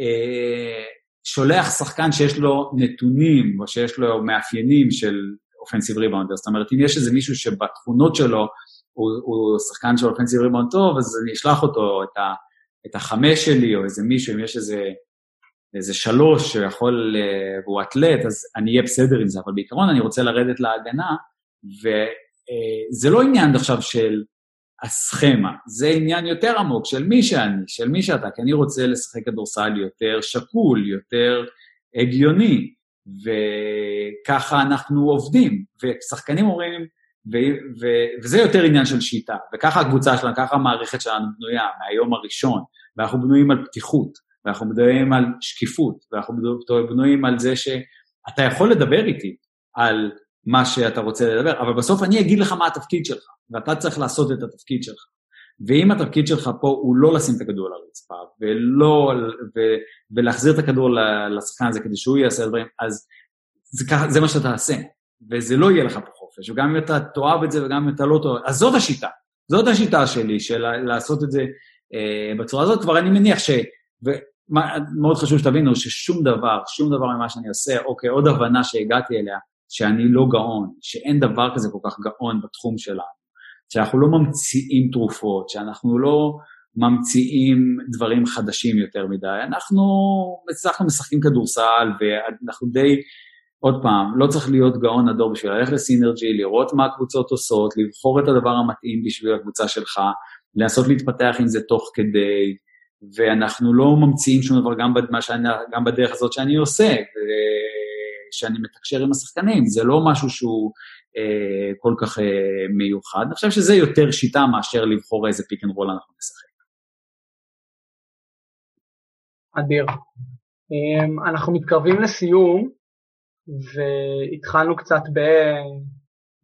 אה, שולח שחקן שיש לו נתונים, או שיש לו מאפיינים של offensive rebound, זאת אומרת, אם יש איזה מישהו שבתכונות שלו הוא, הוא שחקן של offensive rebound טוב, אז אני אשלח אותו, את, ה, את החמש שלי, או איזה מישהו, אם יש איזה, איזה שלוש שיכול, אה, והוא אתלט, אז אני אהיה בסדר עם זה, אבל בעיקרון אני רוצה לרדת להגנה, וזה אה, לא עניין עכשיו של הסכמה, זה עניין יותר עמוק של מי שאני, של מי שאתה, כי אני רוצה לשחק כדורסל יותר שקול, יותר הגיוני, וככה אנחנו עובדים. ושחקנים אומרים, ו- ו- וזה יותר עניין של שיטה, וככה הקבוצה שלנו, ככה המערכת שלנו בנויה מהיום הראשון, ואנחנו בנויים על פתיחות, ואנחנו בנויים על שקיפות, ואנחנו בנויים על זה שאתה יכול לדבר איתי על מה שאתה רוצה לדבר, אבל בסוף אני אגיד לך מה התפקיד שלך, ואתה צריך לעשות את התפקיד שלך. ואם התפקיד שלך פה הוא לא לשים את הכדור על הרצפה, ולא, ו, ולהחזיר את הכדור לשחקן הזה כדי שהוא יעשה דברים, אז זה, ככה, זה מה שאתה תעשה, וזה לא יהיה לך פה חופש, וגם אם אתה תאהב את זה וגם אם אתה לא תאהב, אז זאת השיטה, זאת השיטה שלי, של לעשות את זה אה, בצורה הזאת, כבר אני מניח ש... ומאוד חשוב שתבינו ששום דבר, שום דבר ממה שאני עושה, אוקיי, עוד הבנה שהגעתי אליה, שאני לא גאון, שאין דבר כזה כל כך גאון בתחום שלנו, שאנחנו לא ממציאים תרופות, שאנחנו לא ממציאים דברים חדשים יותר מדי, אנחנו הצלחנו משחקים כדורסל ואנחנו די, עוד פעם, לא צריך להיות גאון הדור בשביל ללכת לסינרג'י, לראות מה הקבוצות עושות, לבחור את הדבר המתאים בשביל הקבוצה שלך, לנסות להתפתח עם זה תוך כדי, ואנחנו לא ממציאים שום דבר גם, שאני, גם בדרך הזאת שאני עושה. שאני מתקשר עם השחקנים, זה לא משהו שהוא אה, כל כך אה, מיוחד. אני חושב שזה יותר שיטה מאשר לבחור איזה pick and roll אנחנו נשחק. אדיר. Um, אנחנו מתקרבים לסיום, והתחלנו קצת ב...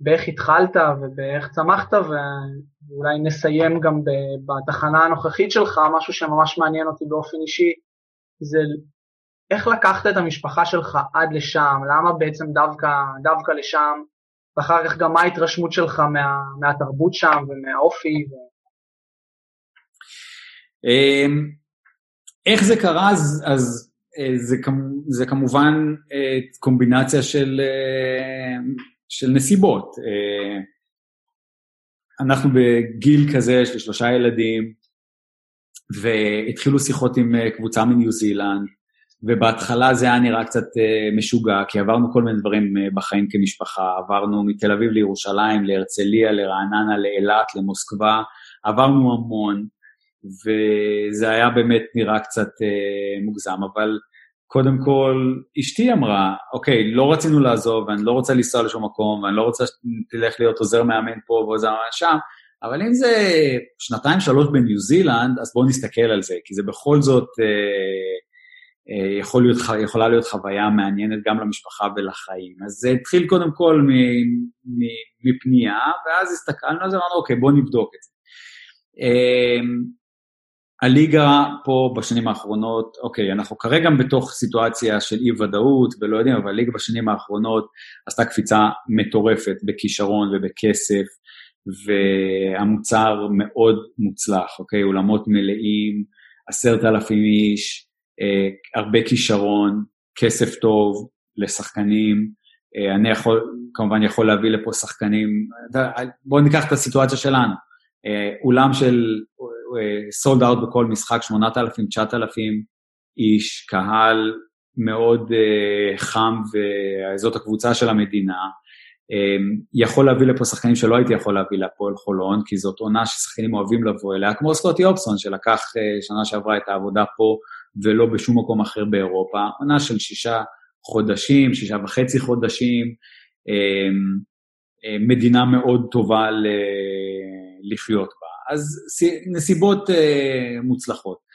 באיך התחלת ובאיך צמחת, ואולי נסיים גם בתחנה הנוכחית שלך, משהו שממש מעניין אותי באופן אישי, זה איך לקחת את המשפחה שלך עד לשם? למה בעצם דווקא, דווקא לשם? ואחר כך גם מה ההתרשמות שלך מה, מהתרבות שם ומהאופי? ו... אמ, איך זה קרה? אז, אז אה, זה, זה כמובן אה, קומבינציה של, אה, של נסיבות. אנחנו בגיל כזה, יש לי שלושה ילדים, והתחילו שיחות עם קבוצה מניו זילנד, ובהתחלה זה היה נראה קצת uh, משוגע, כי עברנו כל מיני דברים uh, בחיים כמשפחה, עברנו מתל אביב לירושלים, להרצליה, לרעננה, לאילת, למוסקבה, עברנו המון, וזה היה באמת נראה קצת uh, מוגזם, אבל קודם כל, אשתי אמרה, אוקיי, לא רצינו לעזוב, ואני לא רוצה לנסוע לשום מקום, ואני לא רוצה שתלך להיות עוזר מאמן פה ועוזר מאמן שם, אבל אם זה שנתיים, שלוש בניו זילנד, אז בואו נסתכל על זה, כי זה בכל זאת... אה, יכול להיות, יכולה להיות חוויה מעניינת גם למשפחה ולחיים. אז זה התחיל קודם כל מפנייה, ואז הסתכלנו על זה ואמרנו, אוקיי, בואו נבדוק את זה. אה, הליגה פה בשנים האחרונות, אוקיי, אנחנו כרגע בתוך סיטואציה של אי-ודאות ולא יודעים, אבל הליגה בשנים האחרונות עשתה קפיצה מטורפת בכישרון ובכסף, והמוצר מאוד מוצלח, אוקיי? אולמות מלאים, עשרת אלפים איש, אה, הרבה כישרון, כסף טוב לשחקנים, אה, אני יכול, כמובן יכול להביא לפה שחקנים, בואו ניקח את הסיטואציה שלנו, אה, אולם של סולד אאוט בכל משחק, 8,000, 9,000 איש, קהל מאוד חם וזאת הקבוצה של המדינה, יכול להביא לפה שחקנים שלא הייתי יכול להביא להפועל חולון, כי זאת עונה ששחקנים אוהבים לבוא אליה, כמו סקוטי אופסון, שלקח שנה שעברה את העבודה פה ולא בשום מקום אחר באירופה. עונה של שישה חודשים, שישה וחצי חודשים, אמ, אמ, מדינה מאוד טובה לחיות בה. אז נסיבות אה, מוצלחות.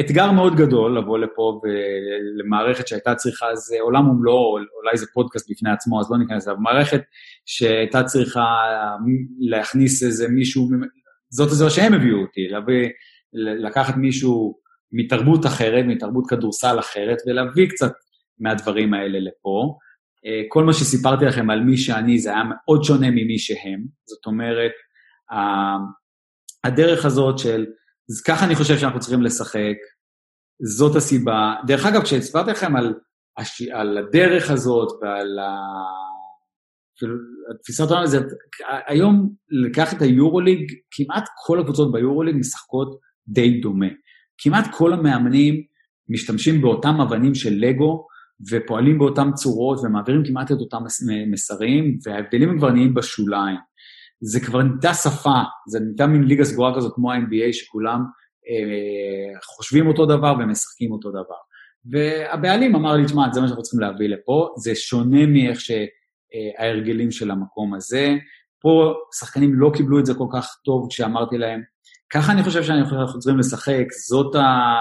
אתגר מאוד גדול לבוא לפה ולמערכת שהייתה צריכה, זה עולם ומלואו, אולי זה פודקאסט בפני עצמו, אז לא ניכנס לזה, מערכת שהייתה צריכה להכניס איזה מישהו, זאת זה שהם הביאו אותי, לקחת מישהו מתרבות אחרת, מתרבות כדורסל אחרת, ולהביא קצת מהדברים האלה לפה. אה, כל מה שסיפרתי לכם על מי שאני, זה היה מאוד שונה ממי שהם. זאת אומרת, הדרך הזאת של, ככה אני חושב שאנחנו צריכים לשחק, זאת הסיבה. דרך אגב, כשהסברתי לכם על, הש... על הדרך הזאת ועל ה... התפיסת העולם הזה, היום לקח את היורוליג, כמעט כל הקבוצות ביורוליג משחקות די דומה. כמעט כל המאמנים משתמשים באותם אבנים של לגו, ופועלים באותן צורות ומעבירים כמעט את אותם מסרים, וההבדלים כבר נהיים בשוליים. זה כבר נהייתה שפה, זה נהייתה מין ליגה סגורה כזאת כמו ה-NBA, שכולם אה, חושבים אותו דבר ומשחקים אותו דבר. והבעלים אמר לי, תשמע, זה מה שאנחנו צריכים להביא לפה, זה שונה מאיך שההרגלים של המקום הזה. פה שחקנים לא קיבלו את זה כל כך טוב כשאמרתי להם, ככה אני חושב שאנחנו צריכים לשחק, זאת ה...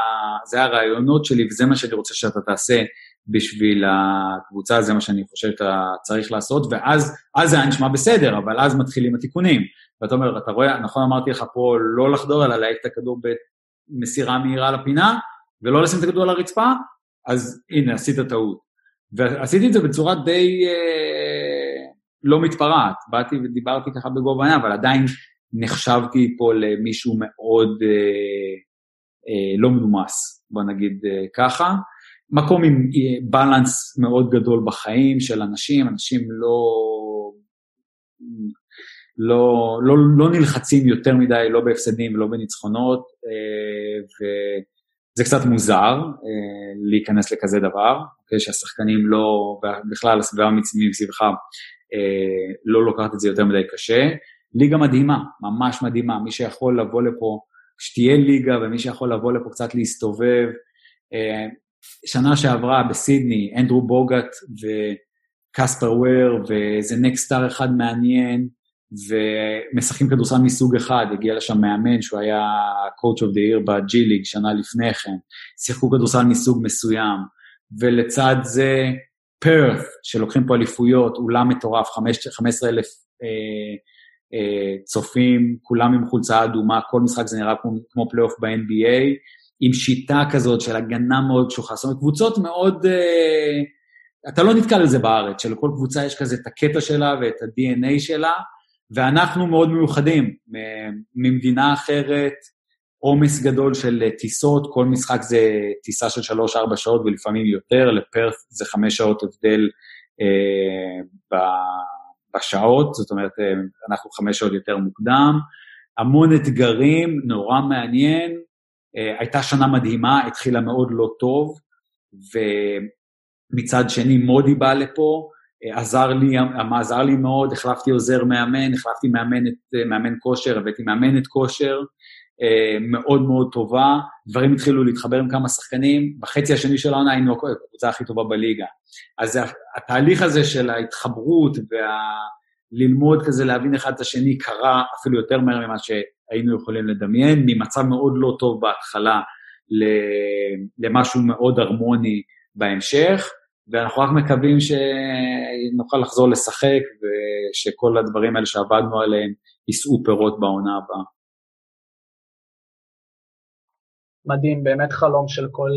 זה הרעיונות שלי וזה מה שאני רוצה שאתה תעשה בשביל הקבוצה, זה מה שאני חושב שאתה צריך לעשות, ואז זה היה נשמע בסדר, אבל אז מתחילים התיקונים. ואתה אומר, אתה רואה, נכון אמרתי לך פה לא לחדור, אלא להעיף את הכדור במסירה מהירה לפינה, ולא לשים את הכדור על הרצפה, אז הנה, עשית טעות. ועשיתי את זה בצורה די אה, לא מתפרעת. באתי ודיברתי ככה בגובה העניין, אבל עדיין נחשבתי פה למישהו מאוד אה, אה, לא מנומס, בוא נגיד אה, ככה. מקום עם בלנס מאוד גדול בחיים של אנשים, אנשים לא, לא, לא, לא נלחצים יותר מדי, לא בהפסדים ולא בניצחונות, אה, וזה קצת מוזר אה, להיכנס לכזה דבר, אוקיי, שהשחקנים לא, בכלל הסביבה מסביבך אה, לא לוקחת את זה יותר מדי קשה. ליגה מדהימה, ממש מדהימה, מי שיכול לבוא לפה, שתהיה ליגה ומי שיכול לבוא לפה קצת להסתובב, שנה שעברה בסידני, אנדרו בוגט וקספר וויר ואיזה נקסטאר אחד מעניין, ומשחקים כדורסל מסוג אחד, הגיע לשם מאמן שהוא היה coach of the year ב-G ליג שנה לפני כן, שיחקו כדורסל מסוג מסוים, ולצד זה פרת' שלוקחים פה אליפויות, אולם מטורף, 15 אלף אה, אה, צופים, כולם עם חולצה אדומה, כל משחק זה נראה כמו, פלייאוף ב-NBA, עם שיטה כזאת של הגנה מאוד קשוחה. זאת אומרת, קבוצות מאוד... Uh, אתה לא נתקל בזה בארץ, שלכל קבוצה יש כזה את הקטע שלה ואת ה-DNA שלה, ואנחנו מאוד מיוחדים. ממדינה אחרת, עומס גדול של טיסות, כל משחק זה טיסה של 3-4 שעות ולפעמים יותר, לפרט זה 5 שעות הבדל uh, בשעות, זאת אומרת, אנחנו 5 שעות יותר מוקדם. המון אתגרים, נורא מעניין, אה, הייתה שנה מדהימה, התחילה מאוד לא טוב, ומצד שני מודי בא לפה, אה, עזר לי, עזר לי מאוד, החלפתי עוזר מאמן, החלפתי מאמנת, אה, מאמן כושר, הבאתי מאמנת כושר, מאוד מאוד טובה, דברים התחילו להתחבר עם כמה שחקנים, בחצי השני של העונה היינו הקבוצה הכי טובה בליגה. אז התהליך הזה של ההתחברות והללמוד כזה, להבין אחד את השני, קרה אפילו יותר מהר ממה ש... היינו יכולים לדמיין, ממצב מאוד לא טוב בהתחלה למשהו מאוד הרמוני בהמשך, ואנחנו רק מקווים שנוכל לחזור לשחק ושכל הדברים האלה שעבדנו עליהם יישאו פירות בעונה הבאה. מדהים, באמת חלום של כל,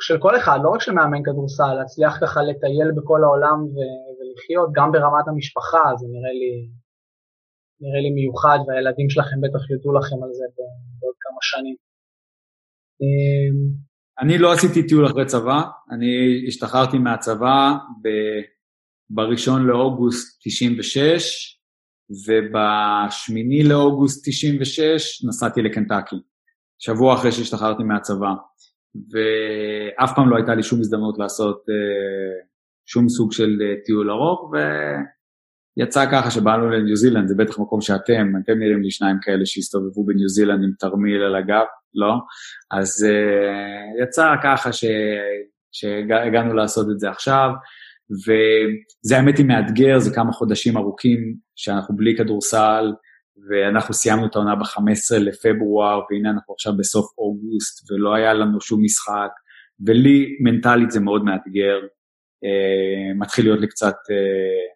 של כל אחד, לא רק של מאמן כדורסל, להצליח ככה לטייל בכל העולם ו- ולחיות, גם ברמת המשפחה, זה נראה לי נראה לי מיוחד, והילדים שלכם בטח יודו לכם על זה בעוד כמה שנים. אמ, אני לא עשיתי טיול אחרי צבא, אני השתחררתי מהצבא ב-1 לאוגוסט 96, וב-8 לאוגוסט 96 נסעתי לקנטקי, שבוע אחרי שהשתחררתי מהצבא, ואף פעם לא הייתה לי שום הזדמנות לעשות uh, שום סוג של uh, טיול ארוך, ו... יצא ככה שבאנו לניו זילנד, זה בטח מקום שאתם, אתם נראים לי שניים כאלה שהסתובבו בניו זילנד עם תרמיל על הגב, לא? אז uh, יצא ככה ש... שהגענו לעשות את זה עכשיו, וזה האמת היא מאתגר, זה כמה חודשים ארוכים שאנחנו בלי כדורסל, ואנחנו סיימנו את העונה ב-15 לפברואר, והנה אנחנו עכשיו בסוף אוגוסט, ולא היה לנו שום משחק, ולי מנטלית זה מאוד מאתגר. אה, מתחיל להיות לי קצת, אה,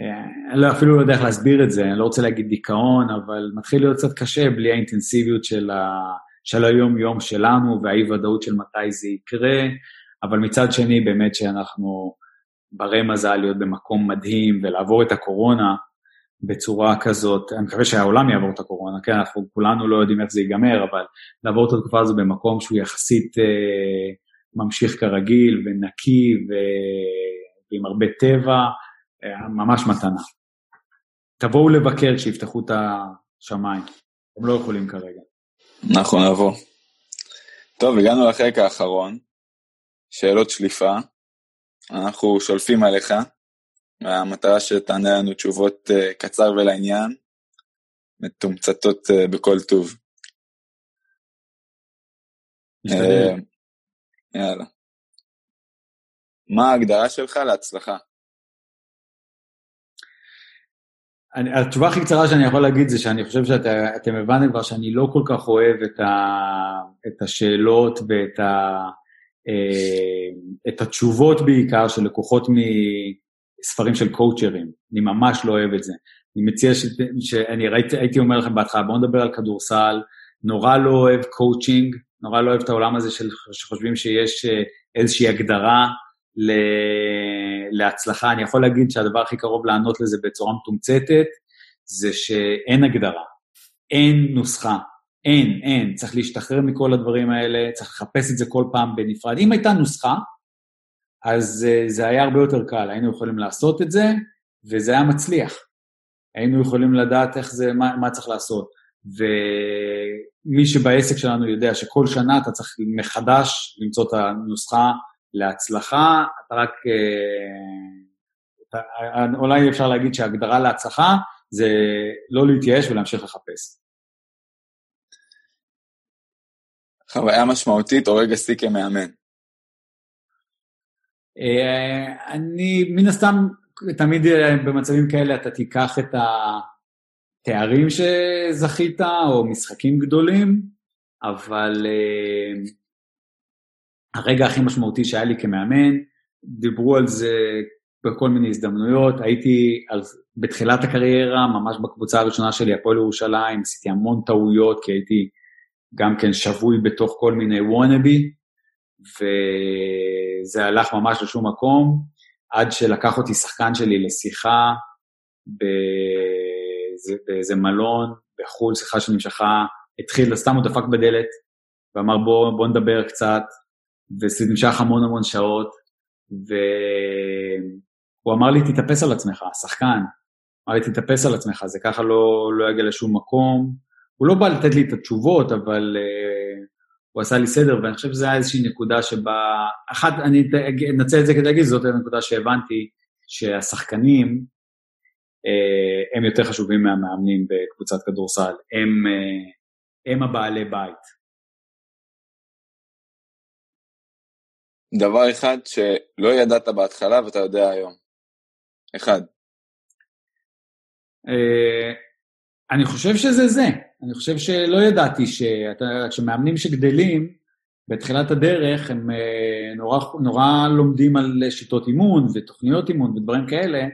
אה, לא, אפילו לא יודע איך להסביר את זה, אני לא רוצה להגיד דיכאון, אבל מתחיל להיות קצת קשה בלי האינטנסיביות של, ה, של היום-יום שלנו והאי-ודאות של מתי זה יקרה, אבל מצד שני, באמת שאנחנו ברי מזל להיות במקום מדהים ולעבור את הקורונה בצורה כזאת, אני מקווה שהעולם יעבור את הקורונה, כן, אנחנו כולנו לא יודעים איך זה ייגמר, אבל לעבור את התקופה הזו במקום שהוא יחסית אה, ממשיך כרגיל ונקי ו... ועם הרבה טבע, אה, ממש מתנה. תבואו לבקר כשיפתחו את השמיים, הם לא יכולים כרגע. אנחנו נבוא. טוב, הגענו לחלק האחרון, שאלות שליפה. אנחנו שולפים עליך, והמטרה שתענה לנו תשובות uh, קצר ולעניין, מתומצתות uh, בכל טוב. Uh, יאללה. מה ההגדרה שלך להצלחה? אני, התשובה הכי קצרה שאני יכול להגיד זה שאני חושב שאתם הבנתם כבר שאני לא כל כך אוהב את, ה, את השאלות ואת ה, אה, את התשובות בעיקר של מספרים של קואוצ'רים. אני ממש לא אוהב את זה. אני מציע ש, שאני ראיתי, הייתי אומר לכם בהתחלה, בואו נדבר על כדורסל, נורא לא אוהב קואוצ'ינג, נורא לא אוהב את העולם הזה של, שחושבים שיש אה, איזושהי הגדרה ל... להצלחה. אני יכול להגיד שהדבר הכי קרוב לענות לזה בצורה מתומצתת, זה שאין הגדרה, אין נוסחה, אין, אין. צריך להשתחרר מכל הדברים האלה, צריך לחפש את זה כל פעם בנפרד. אם הייתה נוסחה, אז uh, זה היה הרבה יותר קל, היינו יכולים לעשות את זה, וזה היה מצליח. היינו יכולים לדעת איך זה, מה, מה צריך לעשות. ומי שבעסק שלנו יודע שכל שנה אתה צריך מחדש למצוא את הנוסחה להצלחה, אתה רק... אה, אתה, אולי אפשר להגיד שההגדרה להצלחה זה לא להתייאש ולהמשיך לחפש. חוויה משמעותית או רגע שיא כמאמן? אה, אני, מן הסתם, תמיד אה, במצבים כאלה אתה תיקח את התארים שזכית, או משחקים גדולים, אבל הרגע הכי משמעותי שהיה לי כמאמן, דיברו על זה בכל מיני הזדמנויות, הייתי על, בתחילת הקריירה, ממש בקבוצה הראשונה שלי, הפועל ירושלים, עשיתי המון טעויות, כי הייתי גם כן שבוי בתוך כל מיני וונאבי, וזה הלך ממש לשום מקום, עד שלקח אותי שחקן שלי לשיחה באיזה, באיזה מלון בחו"ל, שיחה שנמשכה, התחיל, סתם הוא דפק בדלת, ואמר בוא, בוא נדבר קצת, וזה נמשך המון המון שעות, והוא אמר לי, תתאפס על עצמך, שחקן. אמר לי, תתאפס על עצמך, זה ככה לא, לא יגיע לשום מקום. הוא לא בא לתת לי את התשובות, אבל uh, הוא עשה לי סדר, ואני חושב שזו הייתה איזושהי נקודה שבה... אחת, אני אנצל את זה כדי להגיד, זאת הנקודה שהבנתי, שהשחקנים uh, הם יותר חשובים מהמאמנים בקבוצת כדורסל. הם, uh, הם הבעלי בית. דבר אחד שלא ידעת בהתחלה ואתה יודע היום. אחד. Uh, אני חושב שזה זה. אני חושב שלא ידעתי שמאמנים שגדלים, בתחילת הדרך הם uh, נורא, נורא לומדים על שיטות אימון ותוכניות אימון ודברים כאלה,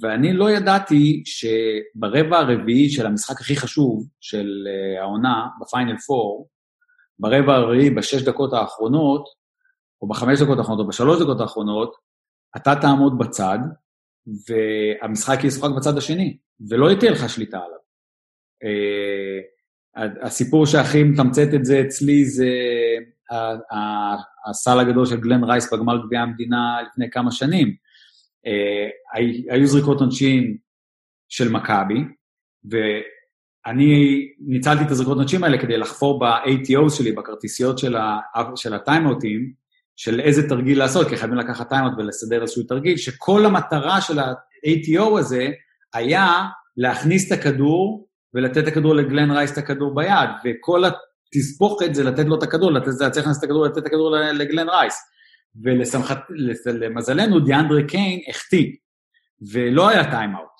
ואני לא ידעתי שברבע הרביעי של המשחק הכי חשוב של uh, העונה, בפיינל 4, ברבע הרביעי, בשש דקות האחרונות, או בחמש דקות האחרונות, או בשלוש דקות האחרונות, אתה תעמוד בצד, והמשחק ישחק בצד השני, ולא תהיה לך שליטה עליו. Uh, הסיפור שהכי מתמצת את זה אצלי זה הסל הגדול של גלן רייס בגמר גביע המדינה לפני כמה שנים. Uh, היו זריקות עונשין של מכבי, ואני ניצלתי את הזריקות עונשין האלה כדי לחפור ב-ATO שלי, בכרטיסיות של הטיימאוטים, של איזה תרגיל לעשות, כי חייבים לקחת טיימות ולסדר איזשהו תרגיל, שכל המטרה של ה-ATO הזה היה להכניס את הכדור ולתת את הכדור לגלן רייס את הכדור ביד, וכל התסבוכת זה לתת לו את הכדור, לתת, זה צריך להכניס את הכדור, לתת את הכדור לגלן רייס. ולמזלנו, דיאנדרה קיין החטיא, ולא היה טיימאוט.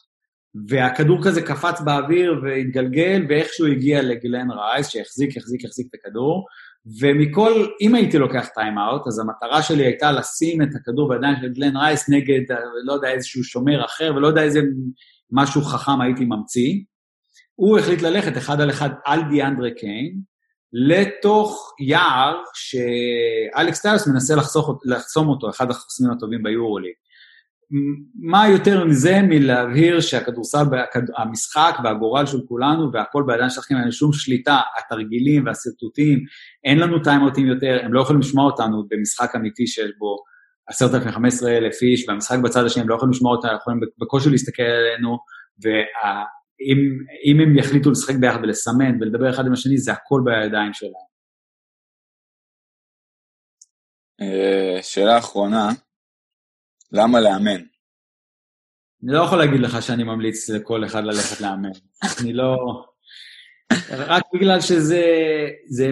והכדור כזה קפץ באוויר והתגלגל, ואיכשהו הגיע לגלן רייס, שהחזיק, החזיק, החזיק את הכדור, ומכל, אם הייתי לוקח טיים-אאוט, אז המטרה שלי הייתה לשים את הכדור בידיים של גלן רייס נגד, לא יודע, איזשהו שומר אחר, ולא יודע איזה משהו חכם הייתי ממציא. הוא החליט ללכת אחד על אחד על דיאנדרה קיין, לתוך יער שאלכס טיוס מנסה לחסוך, לחסום אותו, אחד החוסמים הטובים ביורוליג. מה יותר מזה מלהבהיר שהכדורסל, המשחק והגורל של כולנו והכל בידיים שלכם, אין שום שליטה, התרגילים והשרטוטים, אין לנו טיימאוטים יותר, הם לא יכולים לשמוע אותנו במשחק אמיתי שיש בו עשרת אלפים, חמש עשרה אלף איש, והמשחק בצד השני, הם לא יכולים לשמוע אותנו, יכולים בקושי להסתכל עלינו, ואם הם יחליטו לשחק ביחד ולסמן ולדבר אחד עם השני, זה הכל בידיים שלהם. אה, שאלה אחרונה, למה לאמן? אני לא יכול להגיד לך שאני ממליץ לכל אחד ללכת לאמן. אני לא... רק בגלל שזה... זה...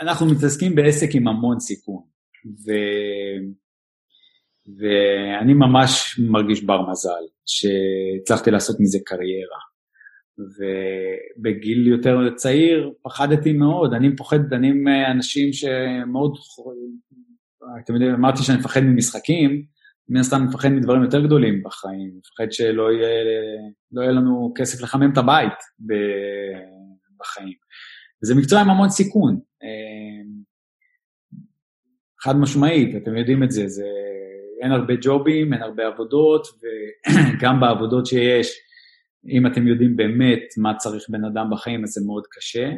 אנחנו מתעסקים בעסק עם המון סיכון. ו... ואני ממש מרגיש בר מזל שהצלחתי לעשות מזה קריירה. ובגיל יותר צעיר פחדתי מאוד, אני פוחד, אני מאנשים שמאוד, אתם יודעים, אמרתי שאני מפחד ממשחקים, מן הסתם מפחד מדברים יותר גדולים בחיים, מפחד שלא יהיה, לא יהיה לנו כסף לחמם את הבית בחיים. וזה מקצוע עם המון סיכון. אה, חד משמעית, אתם יודעים את זה, זה אין הרבה ג'ובים, אין הרבה עבודות, וגם בעבודות שיש, אם אתם יודעים באמת מה צריך בן אדם בחיים, אז זה מאוד קשה.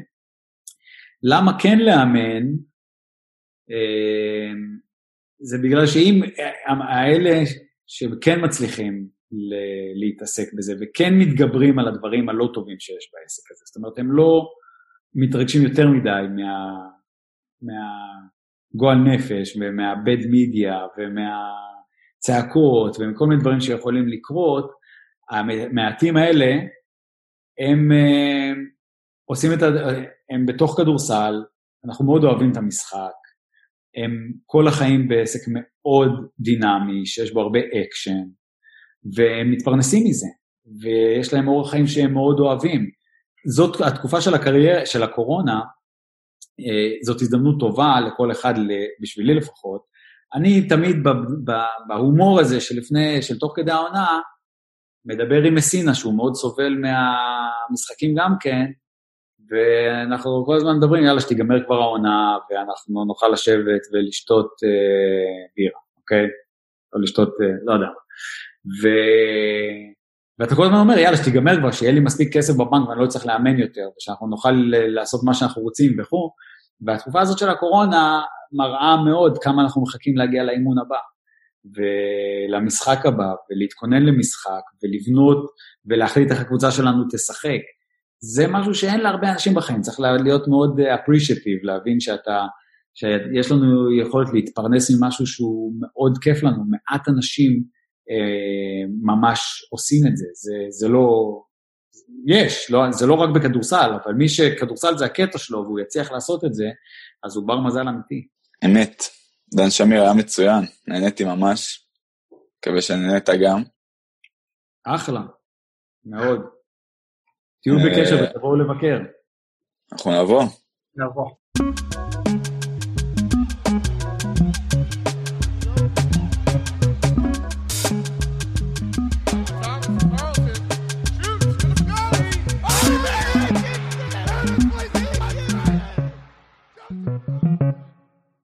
למה כן לאמן? אה, זה בגלל שאם האלה שכן מצליחים להתעסק בזה וכן מתגברים על הדברים הלא טובים שיש בעסק הזה, זאת אומרת, הם לא מתרגשים יותר מדי מה, מהגועל נפש ומהבד מידיה ומהצעקות ומכל מיני דברים שיכולים לקרות, המעטים האלה, הם, הם עושים את ה... הם בתוך כדורסל, אנחנו מאוד אוהבים את המשחק, הם כל החיים בעסק מאוד דינמי, שיש בו הרבה אקשן, והם מתפרנסים מזה, ויש להם אורח חיים שהם מאוד אוהבים. זאת התקופה של הקריירה, של הקורונה, אה, זאת הזדמנות טובה לכל אחד, בשבילי לפחות. אני תמיד בהומור הזה שלפני, של תוך כדי העונה, מדבר עם מסינה, שהוא מאוד סובל מהמשחקים גם כן, ואנחנו כל הזמן מדברים, יאללה, שתיגמר כבר העונה, ואנחנו נוכל לשבת ולשתות אה, בירה, אוקיי? או לשתות, אה, לא יודע. ו... ואתה כל הזמן אומר, יאללה, שתיגמר כבר, שיהיה לי מספיק כסף בבנק ואני לא צריך לאמן יותר, ושאנחנו נוכל לעשות מה שאנחנו רוצים וכו'. והתקופה הזאת של הקורונה מראה מאוד כמה אנחנו מחכים להגיע לאימון הבא, ולמשחק הבא, ולהתכונן למשחק, ולבנות, ולהחליט איך הקבוצה שלנו תשחק. זה משהו שאין להרבה אנשים בחיים, צריך להיות מאוד appreciative, להבין שאתה, שיש לנו יכולת להתפרנס ממשהו שהוא מאוד כיף לנו, מעט אנשים אה, ממש עושים את זה, זה, זה לא, יש, לא, זה לא רק בכדורסל, אבל מי שכדורסל זה הקטע שלו והוא יצליח לעשות את זה, אז הוא בר מזל אמיתי. אמת, דן שמיר היה מצוין, נהניתי ממש, מקווה שנהנית גם. אחלה, מאוד. תהיו בקשר ותבואו לבקר. אנחנו נבוא. נבוא.